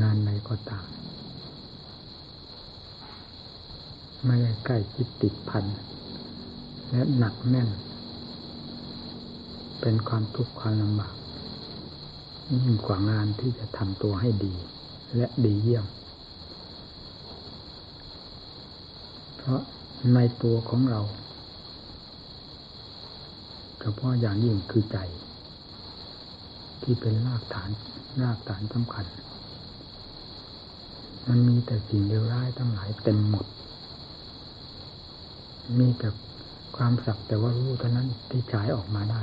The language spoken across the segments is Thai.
งานใดก็ตามไม่ได้ใกล้คิดติดพัน และหนักแน่น เป็นความทุกข์ความลำบากยิ่งกว่างานที่จะทำตัวให้ดี และดีเยี่ยม เพราะในตัวของเราเฉพาะอย่างยิ่งคือใจ ที่เป็นรากฐานรากฐานสำคัญ มันมีแต่สิ่งเลวร้ายทั้งหลายเต็มหมด มีแต่ความสักแต่ว่ารู้เท่านั้นที่ฉายออกมาได้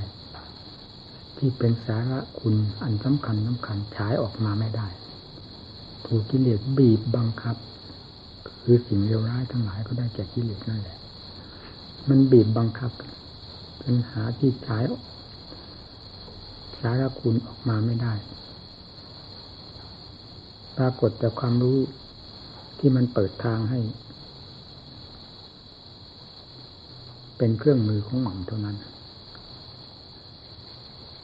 ที่เป็นสาระคุณอันสำคัญสำคัญฉายออกมาไม่ได้ ถูกกิเลสบีบบังคับ คือสิ่งเลวร้ายทั้งหลายก็ได้แก่กิเลสนั่นแหละ มันบีบบังคับจนหาที่ฉายสาระคุณออกมาไม่ได้ ปรากฏแต่ความรู้ที่มันเปิดทางให้ เป็นเครื่องมือของมันเท่านั้น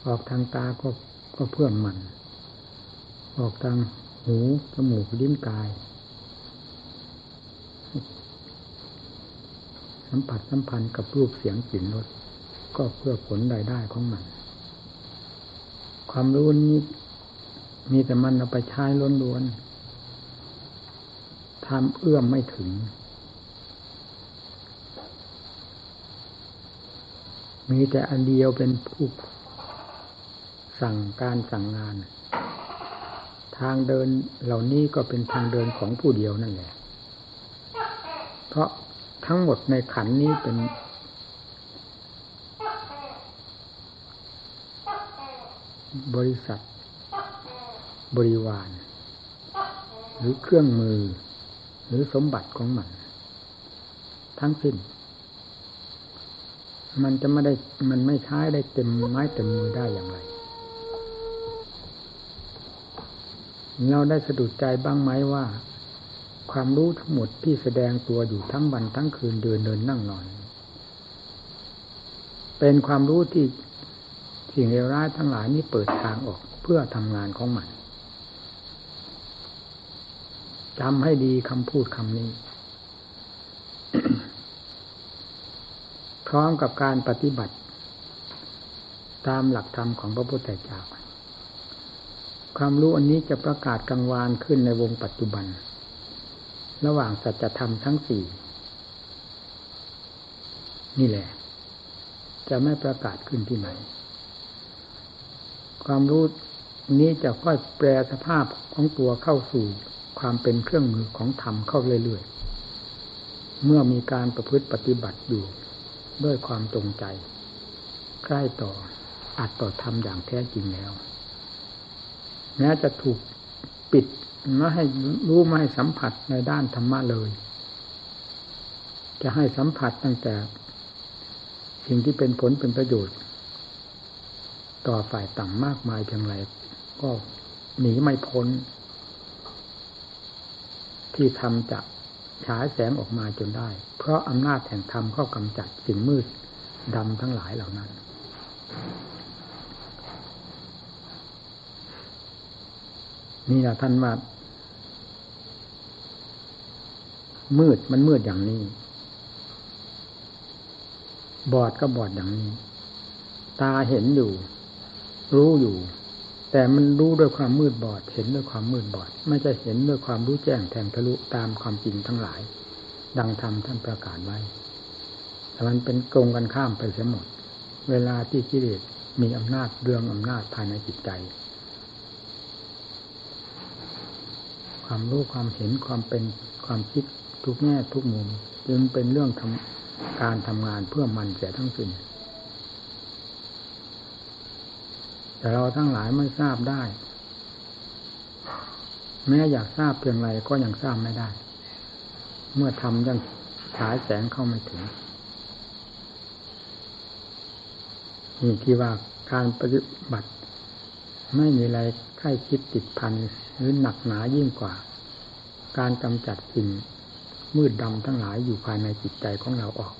ออกทางตาก็ก็เพื่อมัน ออกทางหูจมูกลิ้นกาย สัมผัสสัมพันธ์กับรูปเสียงกลิ่นรสก็เพื่อผลรายได้ของมัน ความรู้นี้ มีแต่มันเอาไปใช้ล้วนๆทำเอื้อมไม่ถึง มีแต่อันเดียวเป็นผู้สั่งการสั่งงาน ทางเดินเหล่านี้ก็เป็นทางเดินของผู้เดียวนั่นแหละ เพราะทั้งหมดในขันนี้เป็นบริษัท บริวาร หรือเครื่องมือ หรือสมบัติของมัน ทั้งสิ้น มันจะไม่ได้มันไม่ใช้ได้เต็มไม้เต็มมือได้อย่างไร เราได้สะดุดใจบ้างไหมว่า ความรู้ทั้งหมดที่แสดงตัวอยู่ทั้งวันทั้งคืนเดินเดินนั่งนอน เป็นความรู้ที่สิ่งเลวร้ายทั้งหลายนี้เปิดทางออกเพื่อทำงานของมัน จำให้ดีคำพูดคำนี้ พร้อมกับการปฏิบัติ ตามหลักธรรมของพระพุทธเจ้า ความรู้อันนี้จะประกาศกังวานขึ้นในวงปัจจุบัน ระหว่างสัจธรรมทั้งสี่ นี่แหละ จะไม่ประกาศขึ้นที่ไหน ความรู้นี้จะค่อยแปลสภาพของตัวเข้าสู่ ความเป็นเครื่องมือของธรรมเข้าเรื่อยๆ เมื่อมีการประพฤติปฏิบัติอยู่ด้วยความตรงใจใกล้ต่ออัดต่อธรรมอย่างแท้จริงแล้ว แม้จะถูกปิดไม่ให้รู้ไม่ให้สัมผัสในด้านธรรมะเลย จะให้สัมผัสตั้งแต่ สิ่งที่เป็นผลเป็นประโยชน์ ต่อฝ่ายต่ำมากมายเพียงไรก็หนีไม่พ้น ที่ทำจะฉายแสงออกมาจนได้ เพราะอำนาจแห่งธรรมเข้ากำจัดสิ่งมืดดำทั้งหลายเหล่านั้น นี่แหละท่านว่ามืดมันมืดอย่างนี้ บอดก็บอดอย่างนี้ ตาเห็นอยู่ รู้อยู่ แต่มันรู้ด้วยความมืดบอด เห็นด้วยความมืดบอด ไม่ใช่เห็นด้วยความรู้แจ้งแทงทะลุตามความจริงทั้งหลาย ดังธรรมท่านประกาศไว้ แต่มันเป็นกงกันข้ามไปเสียหมด เวลาที่กิเลสมีอำนาจเรื่องอำนาจภายในจิตใจ ความรู้ความเห็นความเป็นความคิดทุกแง่ทุกมุม จึงเป็นเรื่องทำการทำงานเพื่อมันเสียทั้งสิ้น แต่เราทั้งหลายไม่ทราบได้ แม้อยากทราบเพียงไรก็ยังทราบไม่ได้ เมื่อทำยังฉายแสงเข้าไม่ถึงนี่ที่ว่าการปฏิบัติ ไม่มีอะไรใกล้คิดติดพันหรือหนักหนายิ่งกว่า การกำจัดสิ่งมืดดำทั้งหลายอยู่ภายในจิตใจของเราออก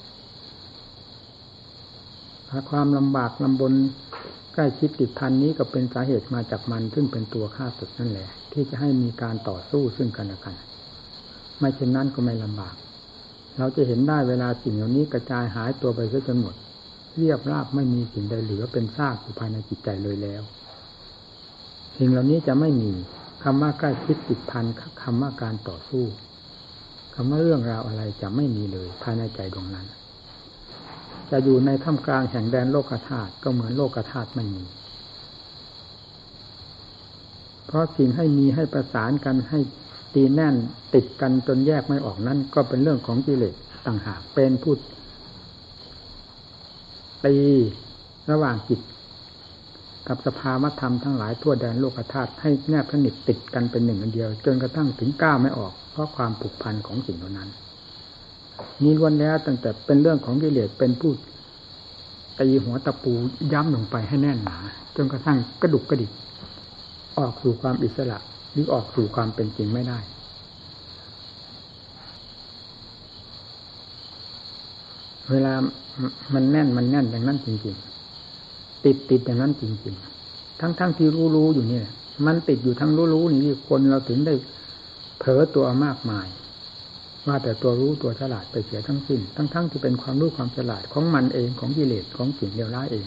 ถ้าความลำบากลำบน ใกล้ชิดติดพันนี้ก็เป็นสาเหตุมาจากมันซึ่งเป็นตัวฆ่าศึกนั่นแหละ ที่จะให้มีการต่อสู้ซึ่งกันและกันไม่เช่นนั้นก็ไม่ลำบาก เราจะเห็นได้เวลาสิ่งเหล่านี้กระจายหายตัวไปซะจนหมด เรียบราบไม่มีสิ่งใดเหลือเป็นซากอยู่ภายในจิตใจเลยแล้ว สิ่งเหล่านี้จะไม่มีคำว่าใกล้ชิดติดพันคำว่าการต่อสู้คำว่าเรื่องราวอะไรจะไม่มีเลยภายในใจดวงนั้น จะอยู่ในท่ามกลางแห่งแดนโลกธาตุก็เหมือนโลกธาตุไม่มี เพราะสิ่งให้มีให้ประสานกันให้ตีแน่นติดกันจนแยกไม่ออกนั้นก็เป็นเรื่องของกิเลสต่างหากเป็นพูดตีระหว่างจิตกับสภาวธรรมทั้งหลายทั่วแดนโลกธาตุให้แนบสนิทติดกันเป็นหนึ่งอันเดียว จนกระทั่งถึงก้าวไม่ออก เพราะความผูกพันของสิ่งเหล่านั้น มีล้วนแล้วตั้งแต่เป็นเรื่องของกิเลสเป็นผู้ตีหัวตะปูย้ำลงไปให้แน่นหนาจนกระทั่งกระดุกกระดิกออกสู่ความอิสระหรือออกสู่ความเป็นจริงไม่ได้ เวลามันแน่นมันแน่นอย่างนั้นจริงๆ ติดติดอย่างนั้นจริงๆ ทั้งๆทที่รู้รู้อยู่เนี่ยมันติดอยู่ทั้งรู้รู้นี่คนเราถึงได้เผลอตัวมากมาย ว่าแต่ตัวรู้ตัวฉลาดไปเสียทั้งสิ้น ทั้งๆทที่เป็นความรู้ความฉลาดของมันเองของกิเลสของสิ่งเลวร้ายเอง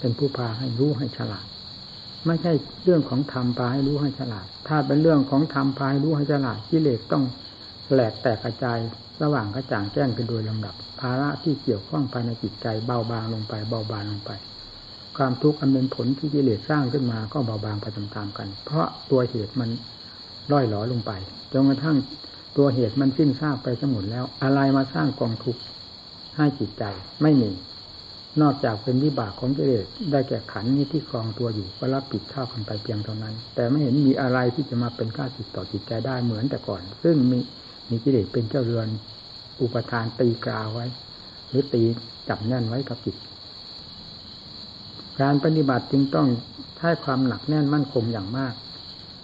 เป็นผู้พาให้รู้ให้ฉลาด ไม่ใช่เรื่องของธรรมพาให้รู้ให้ฉลาด ถ้าเป็นเรื่องของธรรมพาให้รู้ให้ฉลาดกิเลสต้องแหลกแตกกระจายระหว่างกระจ่างแจ้งกันโดยลำดับ ภาระที่เกี่ยวข้องภายในจิตใจเบาบางลงไปเบาบางลงไป ความทุกข์อันเป็นผลที่กิเลสสร้างขึ้นมาก็เบาบางไปตามๆกัน เพราะตัวเหตุมันร่อยหลอลงไปจนกระทั่ง ตัวเหตุมันสิ้นซากไปสมุดแล้ว อะไรมาสร้างกองทุกข์ให้จิตใจไม่มี นอกจากเป็นวิบากของกิเลสได้แก่ขันนี้ที่ครองตัวอยู่ก็รับผิดชอบกันไปเพียงเท่านั้น แต่ไม่เห็นมีอะไรที่จะมาเป็นข้าศึกต่อจิตใจได้เหมือนแต่ก่อน ซึ่งมีมีกิเลสเป็นเจ้าเรือนอุปทานตีกราวไว้ หรือตีจับแน่นไว้กับจิตการปฏิบัติจึงต้องใช้ความหนักแน่นมั่นคงอย่างมาก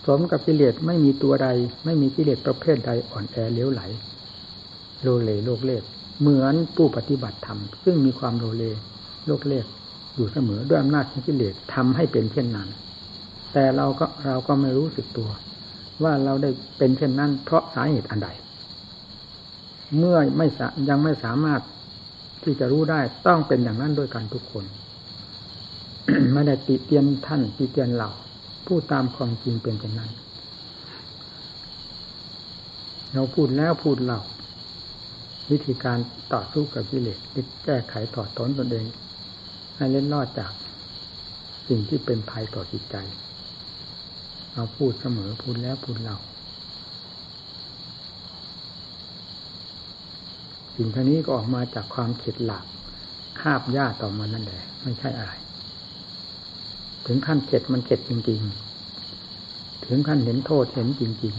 สมกับกิเลสไม่มีตัวใด ไม่มีกิเลสประเภทใดอ่อนแอเลี้ยวไหล โลเลโลกเล่เหมือนผู้ปฏิบัติธรรมซึ่งมีความโลเลโลกเล่อยู่เสมอด้วยอำนาจของกิเลสทำให้เป็นเช่นนั้น แต่เราก็เราก็ไม่รู้สึกตัว ว่าเราได้เป็นเช่นนั้น เพราะสาเหตุอันใด เมื่อไม่ยังไม่สามารถที่จะรู้ได้ต้องเป็นอย่างนั้นด้วยกันทุกคนไม่ได้ติเตียนท่านติเตียนเรา พูดตามความจริงเป็นเช่นนั้น เราพูดแล้วพูดเล่าวิธีการต่อสู้กับกิเลสแก้ไขถอดถอนตนเองให้เล่นรอดจากสิ่งที่เป็นภัยต่อจิตใจ เราพูดเสมอพูดแล้วพูดเล่าสิ่งท่านี้ก็ออกมาจากความเข็ดหลับคาบย่าต่อมานั่นแหละ ไม่ใช่อะไร ถึงขั้นเจ็ดมันเจ็ดจริง ๆ ถึงขั้นเห็นโทษเห็นจริง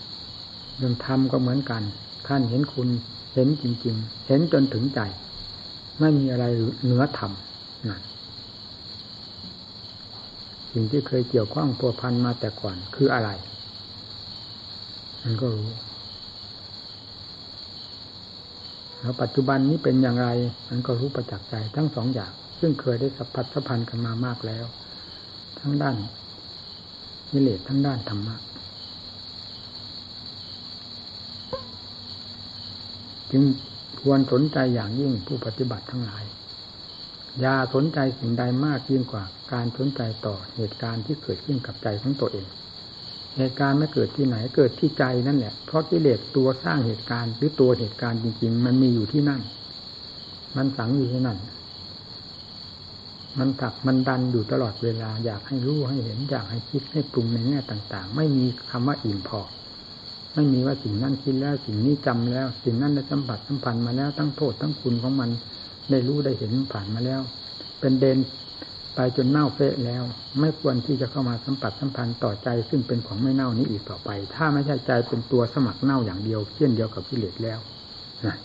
ๆเรื่องธรรมก็เหมือนกันขั้นเห็นคุณเห็นจริง ๆ เห็นจนถึงใจ ไม่มีอะไรเหนือธรรมนั่นสิ่งที่เคยเกี่ยวข้องพัวพันมาแต่ก่อนคืออะไร มันก็รู้แล้วปัจจุบันนี้เป็นอย่างไร มันก็รู้ประจักษ์ใจทั้งสองอย่าง ซึ่งเคยได้สัพพัดสัพันกันมามากแล้ว ทั้งด้านนิเลศทั้งด้านธรรมะจึงควรสนใจอย่างยิ่งผู้ปฏิบัติทั้งหลาย อย่าสนใจสิ่งใดมากยิ่งกว่า การสนใจต่อเหตุการณ์ที่เกิดขึ้นกับใจของตัวเอง เหตุการณ์ไม่เกิดที่ไหนเกิดที่ใจนั่นแหละ เพราะกิเลสตัวสร้างเหตุการณ์หรือตัวเหตุการณ์จริง ๆ มันมีอยู่ที่นั่น มันสังอยู่ที่นั่น มันถักมันดันอยู่ตลอดเวลา อยากให้รู้ให้เห็นอยากให้คิดให้ปรุงในแง่ต่าง ๆ ไม่มีคำว่าอิ่มพอ ไม่มีว่าสิ่งนั้นคิดแล้วสิ่งนี้จำแล้ว สิ่งนั้นได้สัมผัสสัมพันธ์มาแล้วทั้งโทษทั้งคุณของมันได้รู้ได้เห็นผ่านมาแล้ว เป็นเดนไปจนเน่าเฟะแล้ว ไม่ควรที่จะเข้ามาสัมผัสสัมพันธ์ต่อใจ ซึ่งเป็นของไม่เน่านี้อีกต่อไป ถ้าไม่ใช่ใจเป็นตัวสมัครเน่าอย่างเดียวเช่นเดียวกับกิเลสแล้วนะ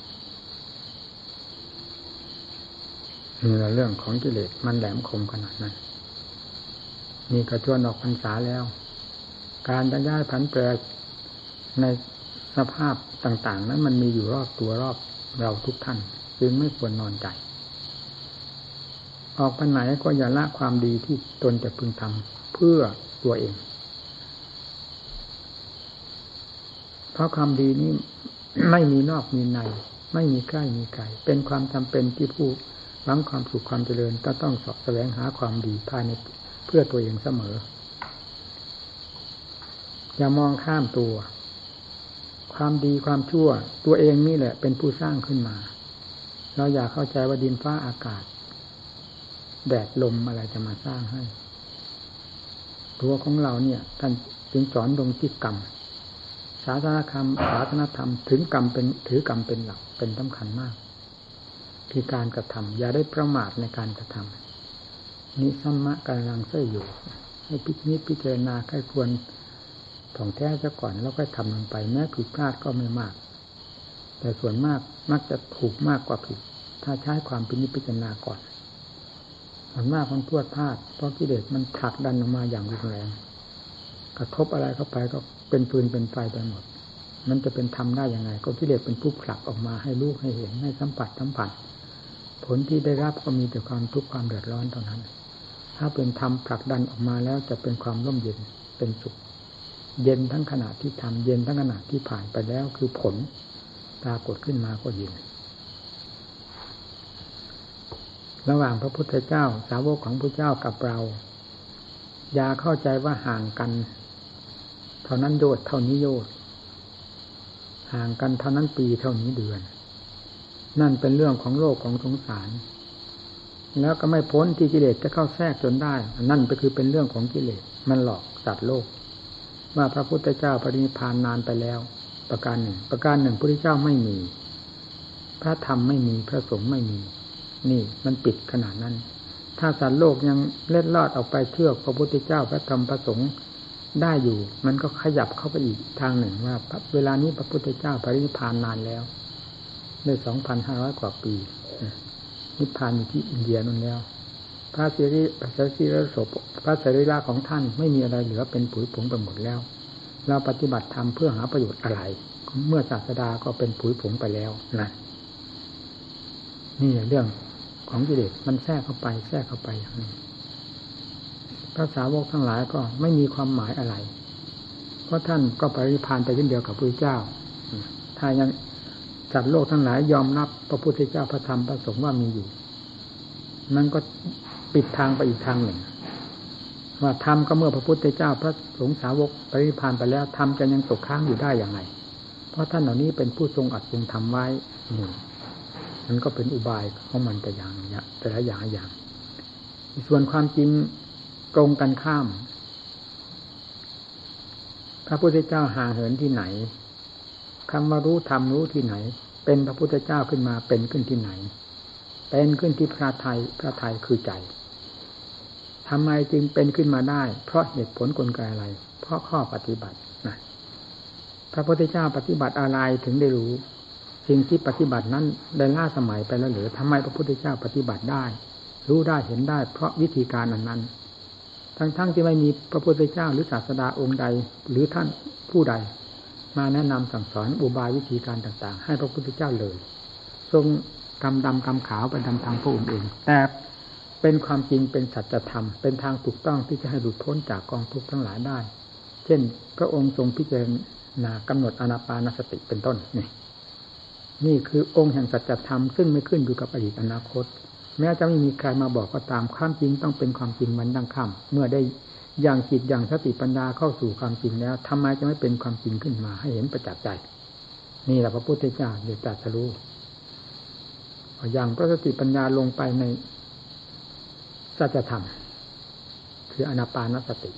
นี่เรื่องของกิเลสมันแหลมคมขนาดนั้นมีกระชวนออกพรรษาแล้ว การจะย้ายผันแปรในสภาพต่าง ๆ นั้นมันมีอยู่รอบตัวรอบเราทุกท่าน จึงไม่ควรนอนใจ ออกไปไหนก็อย่าละความดีที่ตนจะพึงทำเพื่อตัวเอง เพราะความดีนี้ไม่มีนอกมีใน ไม่มีใกล้มีไกลเป็นความจำเป็นที่ผู้ หวังความสุขความเจริญก็ต้องสอบแสวงหาความดีภายในเพื่อตัวเองเสมอ อย่ามองข้ามตัว ความดีความชั่ว ตัวเองนี่แหละ เป็นผู้สร้างขึ้นมา เราอยากเข้าใจว่าดินฟ้าอากาศ แดดลมอะไรจะมาสร้างให้ ตัวของเราเนี่ยท่านจึงสอนลงที่กรรมศาสนาธรรมศาสนาธรรมถึงกรรมเป็นถือกรรมเป็นหลักเป็นสำคัญมาก คือการกระทำอย่าได้ประมาทในการกระทำนี้สัมมะกำลังเสยอยู่ ให้พิจิตพิจารณาใครควรถ่องแท้ซะก่อนแล้วก็ทำลงไปแม้ผิดพลาดก็ไม่มาก แต่ส่วนมากมักจะถูกมากกว่าผิด ถ้าใช้ความพิจิตพิจารณาก่อนมันมากมันพวดพลาด เพราะกิเลสมันผลักดันออกมาอย่างรุนแรงกระทบอะไรเข้าไปก็เป็นปืนเป็นไฟไปหมด มันจะเป็นธรรมได้ยังไง ก็กิเลสเป็นผู้ผลักออกมาให้ลูกให้เห็นให้สัมผัสสัมผัส ผลที่ได้รับก็มีแต่ความทุกข์ความเดือดร้อนเท่านั้น ถ้าเป็นธรรมผลักดันออกมาแล้วจะเป็นความร่มเย็นเป็นสุข เย็นทั้งขณะที่ทำเย็นทั้งขณะที่ผ่านไปแล้วคือผลปรากฏขึ้นมาก็เย็นระหว่างพระพุทธเจ้า สาวกของพระเจ้ากับเรา อย่าเข้าใจว่าห่างกัน เท่านั้นโยดเท่านี้โยดห่างกันเท่านั้นปีเท่านี้เดือน นั่นเป็นเรื่องของโลกของสงสาร แล้วก็ไม่พ้นที่กิเลสจะเข้าแทรกจนได้ นั่นก็คือเป็นเรื่องของกิเลส มันหลอกสัตว์โลก ว่าพระพุทธเจ้าปรินิพานนานไปแล้ว ประการหนึ่ง ประการหนึ่งพระพุทธเจ้าไม่มี พระธรรมไม่มีพระสงฆ์ไม่มี นี่มันปิดขนาดนั้น ถ้าสัตว์โลกยังเล็ดลอดออกไปเทือพระพุทธเจ้าพระธรรมพระสงฆ์ได้อยู่ มันก็ขยับเข้าไปอีกทางหนึ่งว่า เวลานี้พระพุทธเจ้าปรินิพานนานแล้ว ได้สองพันห้าร้อยกว่าปี นิพพานอยู่ที่อินเดียนั่นแล้ว พระสิริพระสิริศพพระสรีระของท่านไม่มีอะไรเหลือเป็นผุยผงไปหมดแล้ว เราปฏิบัติธรรมเพื่อหาประโยชน์อะไร เมื่อศาสดาก็เป็นผุยผงไปแล้วนะนี่เรื่องของกิเลสมันแทรกเข้าไป แทรกเข้าไปอย่างนี้พระสาวกทั้งหลายก็ไม่มีความหมายอะไร เพราะท่านก็ปริพานไปเช่นเดียวกับพระเจ้า ถ้ายัง สัตว์โลกทั้งหลายยอมรับพระพุทธเจ้าพระธรรมพระสงฆ์ว่ามีอยู่มันก็ปิดทางไปอีกทางหนึ่ง ว่าธรรมก็เมื่อพระพุทธเจ้าพระสงฆ์สาวกปริพานไปแล้วธรรมจะยังตกค้างอยู่ได้อย่างไรเพราะท่านเหล่านี้เป็นผู้ทรงอัดทรงทำไว้นี่มันก็เป็นอุบายของมันแต่อย่างเนี้ยแต่ละอย่างอย่าง ส่วนความจริงตรงกันข้าม พระพุทธเจ้าห่างเหินที่ไหน คำว่ารู้ธรรมรู้ที่ไหน เป็นพระพุทธเจ้าขึ้นมาเป็นขึ้นที่ไหน เป็นขึ้นที่พระไทยพระไทยคือใจทำไมจึงเป็นขึ้นมาได้ เพราะเหตุผลกลไกอะไร เพราะข้อปฏิบัตินะพระพุทธเจ้าปฏิบัติอะไรถึงได้รู้ สิ่งที่ปฏิบัตินั้นได้ล่าสมัยไปแล้วหรือทำไมพระพุทธเจ้าปฏิบัติได้ รู้ได้เห็นได้ เพราะวิธีการนั้นนั้น ทั้งๆทที่ไม่มีพระพุทธเจ้าหรือศาสดาองค์ใด หรือท่านผู้ใด มาแนะนำสั่งสอนอุบายวิธีการต่างๆ ให้พระพุทธเจ้าเลย ทรงกำดำกำขาวไปทำทางพระองค์เอง แต่เป็นความจริงเป็นสัจธรรม เป็นทางถูกต้องที่จะให้หลุดพ้นจากกองทุกข์ทั้งหลายได้ เช่น พระองค์ทรงพิจารณากำหนดอนาปานสติเป็นต้นนี่นี่คือองค์แห่งสัจธรรมซึ่งไม่ขึ้นอยู่กับอดีตอนาคต แม้จะไม่มีใครมาบอกก็ตามความจริงต้องเป็นความจริงมันดังคำเมื่อได้ อย่างจิตอย่างสติปัญญาเข้าสู่ความจริงแล้วทำไมจะไม่เป็นความจริงขึ้นมา ให้เห็นประจักษ์ใจ นี่แหละพระพุทธเจ้าเดียวตรัสรู้อย่างพระสติปัญญาลงไปในสัจธรรม คืออนาปานสติ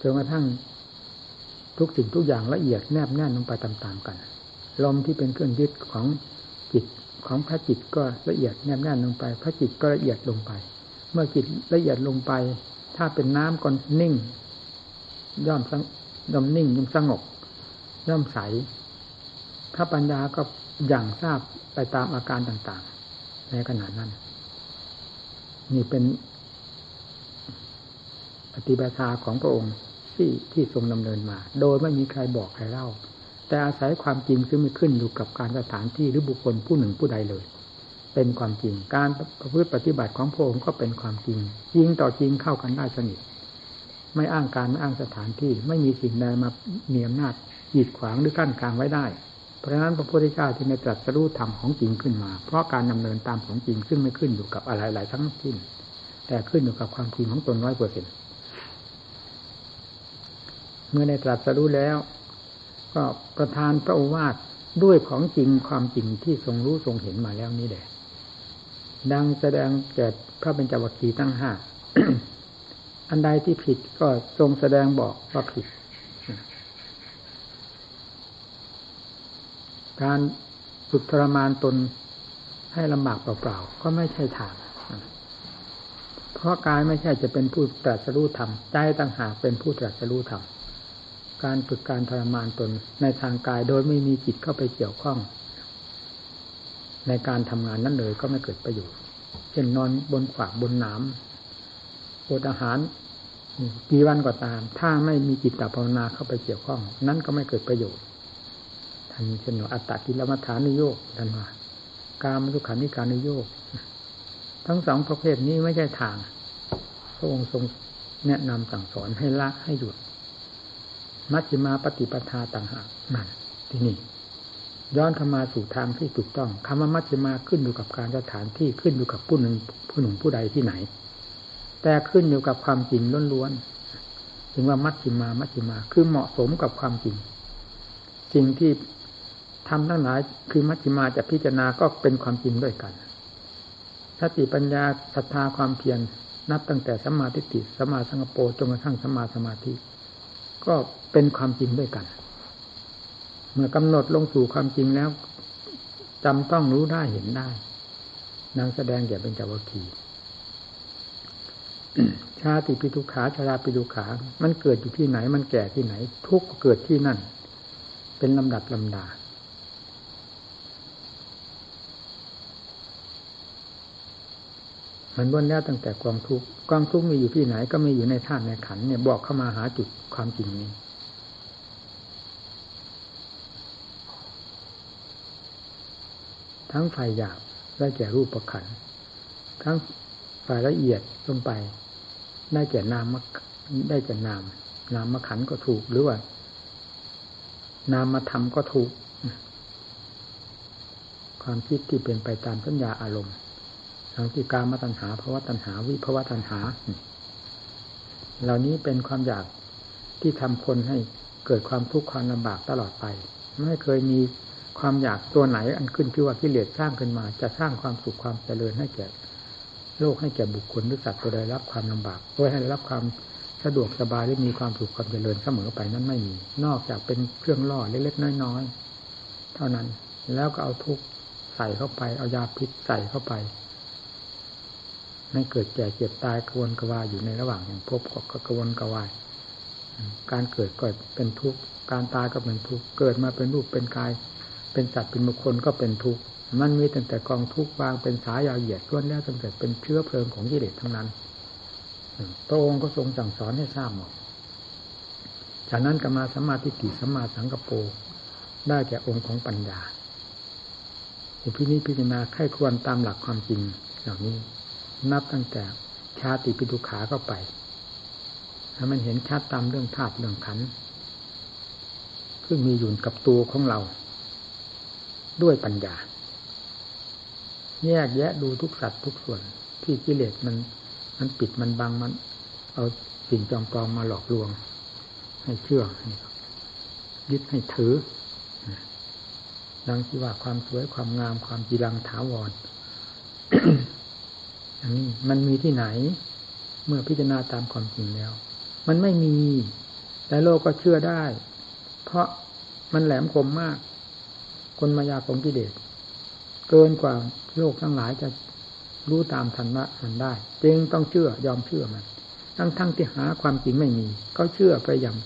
จนกระทั่งทุกสิ่งทุกอย่างละเอียดแนบแน่นลงไปตามๆกัน ลมที่เป็นเครื่องยึดของจิตของพระจิตก็ละเอียดแนบแน่นลงไป พระจิตก็ละเอียดลงไป เมื่อจิตละเอียดลงไป ถ้าเป็นน้ำก็นิ่ง ย่อมย่อมนิ่งย่อมสงบ ย่อมใสถ้าปัญญาก็อย่างทราบไปตามอาการต่างๆ ในขณะนั้น นี่เป็นปฏิบัติของพระองค์ที่ที่ทรงดำเนินมา โดยไม่มีใครบอกใครเล่า แต่อาศัยความจริงซึ่งม่ขึ้นอยู่กับการสถานที่หรือบุคคลผู้หนึ่งผู้ใดเลย เป็นความจริง การประพฤติปฏิบัติของพระองค์ก็เป็นความจริงจริงต่อจริงเข้ากันได้สนิทไม่อ้างการไม่อ้างสถานที่ ไม่มีสิ่งใดมาเหนี่ยมนาจหีดขวางหรือกั้นกลางไว้ได้ เพราะฉะนั้นพระพุทธเจ้าจึงได้ตรัสรู้ธรรมของจริงขึ้นมา เพราะการดำเนินตามของจริงซึ่งไม่ขึ้นอยู่กับอะไรหลายทั้งสิ้นแต่ขึ้นอยู่กับความจริงของตนร้อยเปอร์เซ็นเมื่อได้ตรัสรู้แล้ว ก็ประทานพระโอวาทด้วยของจริงความจริงที่ทรงรู้ทรงเห็นมาแล้วนี่แหละ ดังแสดงแก่พระเป็นจวัคคีตั้งห้าอันใดที่ผิดก็ทรงแสดงบอกว่าผิด การฝึกทรมานตนให้ลำบากเปล่าๆ ก็ไม่ใช่ทาง เพราะกายไม่ใช่จะเป็นผู้ตรัสรู้ธรรม ใจต่างหากเป็นผู้ตรัสรู้ธรรม การฝึกการทรมานตนในทางกายโดยไม่มีจิตเข้าไปเกี่ยวข้อง ในการทำงานนั้นเลยก็ไม่เกิดประโยชน์ เช่นนอนบนขวากบนหนามอดอาหารกี่วันก็ตาม ถ้าไม่มีจิตตภาวนาเข้าไปเกี่ยวข้อง นั้นก็ไม่เกิดประโยชน์ท่านเช่นว่าอัตตกิลมัฐานุโยกท่านว่าการมทุขานิการนุโยกทั้งสองประเภทนี้ไม่ใช่ทาง พระองค์ทรงแนะนำสั่งสอนให้ละให้หยุดมัชฌิมาปฏิปทาต่างหากนั่นที่นี่ ย้อนเข้ามาสู่ทางที่ถูกต้องคำว่ามัชฌิมาขึ้นอยู่กับการสถานที่ขึ้นอยู่กับผู้หนึ่งผู้หนุ่มผู้ใดที่ไหน แต่ขึ้นอยู่กับความจริงล้วนๆถึงว่ามัชฌิมามัชฌิมาคือเหมาะสมกับความจริงสิ่งที่ทำทั้งหลายคือมัชฌิมาจะพิจารณาก็เป็นความจริงด้วยกันสติปัญญาศรัทธาความเพียรนับตั้งแต่สมาธิติสมาสังโปจนกระทั่งสมาสมาธิ ก็เป็นความจริงด้วยกัน เมื่อกำหนดลงสู่ความจริงแล้วจำต้องรู้ได้เห็นได้ นางแสดงแก่เป็นจาวคีชาติปิทุขาชาราปิทุขา มันเกิดอยู่ที่ไหน มันแก่ที่ไหน ทุกเกิดที่นั่น เป็นลำดับลำดา มันวนแล้วตั้งแต่กองทุกกองทุกมีอยู่ที่ไหนก็มีอยู่ในธาตุในขันเนี่ยบอกเข้ามาหาจุดความจริงนี้ ทั้งฝ่ายหยาบได้แก่รูปประขันทั้งฝ่ายละเอียดลงไป ได้แก่นามได้แก่นาม นามมาขันก็ถูกหรือว่า นามมาทำก็ถูก ความคิดที่เป็นไปตามสัญญาอารมณ์ทั้งที่การมาตัญหาภาวะตัญหา วิภาวะตัญหา เหล่านี้เป็นความอยากที่ทำคนให้เกิดความทุกข์ความลำบากตลอดไป ไม่เคยมี ความอยากตัวไหนอันขึ้นที่ว่ากิเลสสร้างขึ้นมา จะสร้างความสุขความเจริญให้แก่โลกให้แก่บุคคลหรือสัตว์ตัวใดรับความลำบากเพื่อให้รับความสะดวกสบายและมีความสุขความเจริญเสมอไปนั้นไม่มี นอกจากเป็นเครื่องล่อเล็กๆน้อยๆเท่านั้นแล้วก็เอาทุกใส่เข้าไปเอายาพิษใส่เข้าไปไม่เกิดแก่เจ็บตายกวนกวายอยู่ในระหว่างอย่างพบก็กวนกวายการเกิดก็เป็นทุกข์การตายก็เป็นทุกข์เกิดมาเป็นรูปเป็นกาย เป็นสัตว์เป็นบุคคลก็เป็นทุกข์มันมีตั้งแต่กองทุกข์วางเป็นสายยาวเหยียดล้วนแล้วตั้งแต่เป็นเชื้อเพลิงของกิเลสทั้งนั้นพระองค์ก็ทรงสั่งสอนให้ทราบหมดจากนั้นก็มาสัมมาทิฏฐิสัมมาสังกปรได้แก่องค์ของปัญญาอุพินิพิจารณาไข้ควรตามหลักความจริงเหล่านี้ นับตั้งแต่ชาติปิดุขาเข้าไปถ้ามันเห็นชัดตามเรื่องธาตุเรื่องขันซึ่งมีอยู่กับตัวของเรา ด้วยปัญญา แยกแยะดูทุกสัตว์ทุกส่วน ที่กิเลสมัน มันปิดมันบังมัน เอาสิ่งจอมปลอมมาหลอกลวง ให้เชื่อยึดให้ถือดังที่ว่าความสวยความงามความจีรังถาวรอันนี้มันมีที่ไหน เมื่อพิจารณาตามความจริงแล้ว มันไม่มี แต่โลกก็เชื่อได้ เพราะมันแหลมคมมาก คนมายาของกิเลสเกินกว่าโลกทั้งหลายจะรู้ตามธรรมะมันได้ จึงต้องเชื่อยอมเชื่อมัน ทั้งทั้งที่หาความจริงไม่มี ก็เชื่อไปอย่าง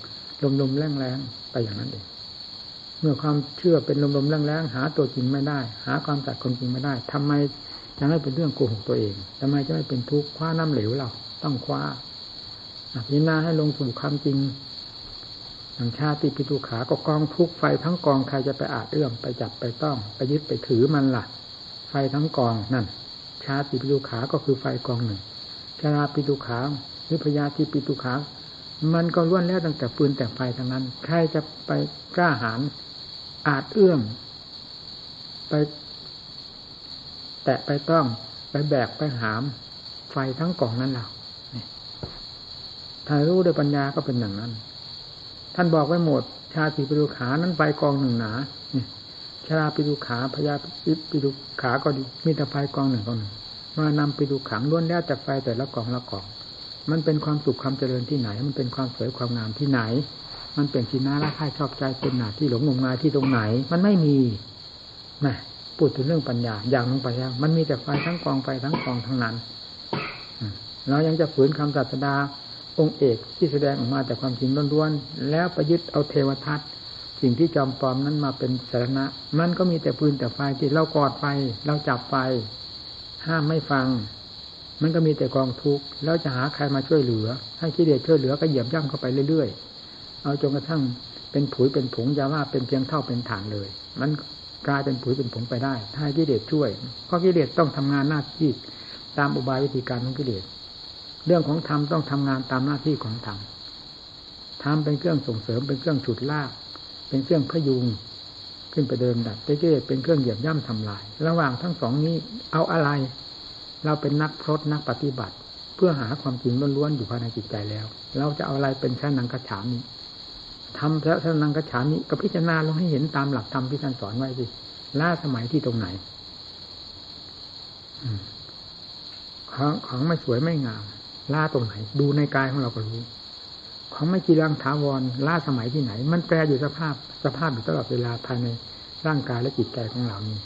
ลมๆแรงๆไปอย่างนั้นเองเมื่อความเชื่อเป็นลมๆแรงๆหาตัวจริงไม่ได้ หาความจัดคนจริงไม่ได้ทำไมยังให้เป็นเรื่องโกหกตัวเองทำไมจะไม่เป็นทุกข์คว้าน้ำเหลวเราต้องคว้าพิจารณาให้ลงสู่ความจริง อย่างชาติปิตุขาก็กองทุกไฟทั้งกองใครจะไปอาจเอื้อมไปจับไปต้องไปยึดไปถือมันล่ะ ไฟทั้งกองนั่น ชาติปิตุขาก็คือไฟกองหนึ่งชาราปิตุขาหรือพยาธิปิตุขา มันก็ล้วนแล้วตั้งแต่ฟืนแต่ไฟทั้งนั้น ใครจะไปกล้าหาญอาจเอื้อมไป แตะไปต้องไปแบกไปหาม ไฟทั้งกองนั้นเราถ้ารู้ด้วยปัญญาก็เป็นอย่างนั้น ท่านบอกไว้หมด ชาติปิดุขานั้นไฟกองหนึ่งหนาชาราปิดุขาพยาปิดุขาก็ดีมีแต่ไฟกองหนึ่งกองหนึ่งมานำปิดุขังล้วนแล้วจากไฟแต่ละกองละกองมันเป็นความสุขความเจริญที่ไหน มันเป็นความสวยความงามที่ไหน มันเป็นชีนาละค่ายชอบใจเป็นหนาที่หลงงมงายที่ตรงไหน มันไม่มีแม่พูดถึงเรื่องปัญญาอย่างลงไปแล้วมันมีแต่ไฟทั้งกองไฟทั้งกองทั้งนั้นเรายังจะฝืนคำศาสดา องค์เอกที่แสดงออกมาแต่ความจริงล้วนๆแล้วประยุทธ์เอาเทวทัตสิ่งที่จอมปลอมนั้นมาเป็นสาระมันก็มีแต่ปืนแต่ไฟที่เรากอดไฟเราจับไฟ ห้ามไม่ฟัง มันก็มีแต่กองทุกข์แล้วจะหาใครมาช่วยเหลือ ให้คิเดชช่วยเหลือก็เหยียบย่ำเข้าไปเรื่อยๆ เอาจนกระทั่งเป็นผุยเป็นผงยาว่าเป็นเพียงเท่าเป็นฐานเลย มันกลายเป็นผุยเป็นผงไปได้ ถ้ากิเลสช่วยเพราะกิเลสต้องทำงานหน้าที่ตามอุบายวิธีการของกิเลส เรื่องของธรรมต้องทำงานตามหน้าที่ของธรรมธรรมเป็นเครื่องส่งเสริมเป็นเครื่องฉุดลาก เป็นเครื่องพยุงขึ้นไปเดิมดัดเจ๊เป็นเครื่องเหยียบย่ำทำลาย ระหว่างทั้งสองนี้เอาอะไร เราเป็นนักพรตนักปฏิบัติ เพื่อหาความจริงล้วนๆอยู่ภายในจิตใจแล้ว เราจะเอาอะไรเป็นชนังกระฉามีทำพระชนังกระฉามีก็พิจารณาลงให้เห็นตามหลักธรรมที่ท่านสอนไว้สิล่าสมัยที่ตรงไหนของของไม่สวยไม่งาม ล่าตรงไหน ดูในกายของเราก็รู้ของไม่จีรังถาวรล่าสมัยที่ไหน มันแปรอยู่สภาพสภาพอยู่ตลอดเวลาภายในร่างกายและจิตใจของเรานี่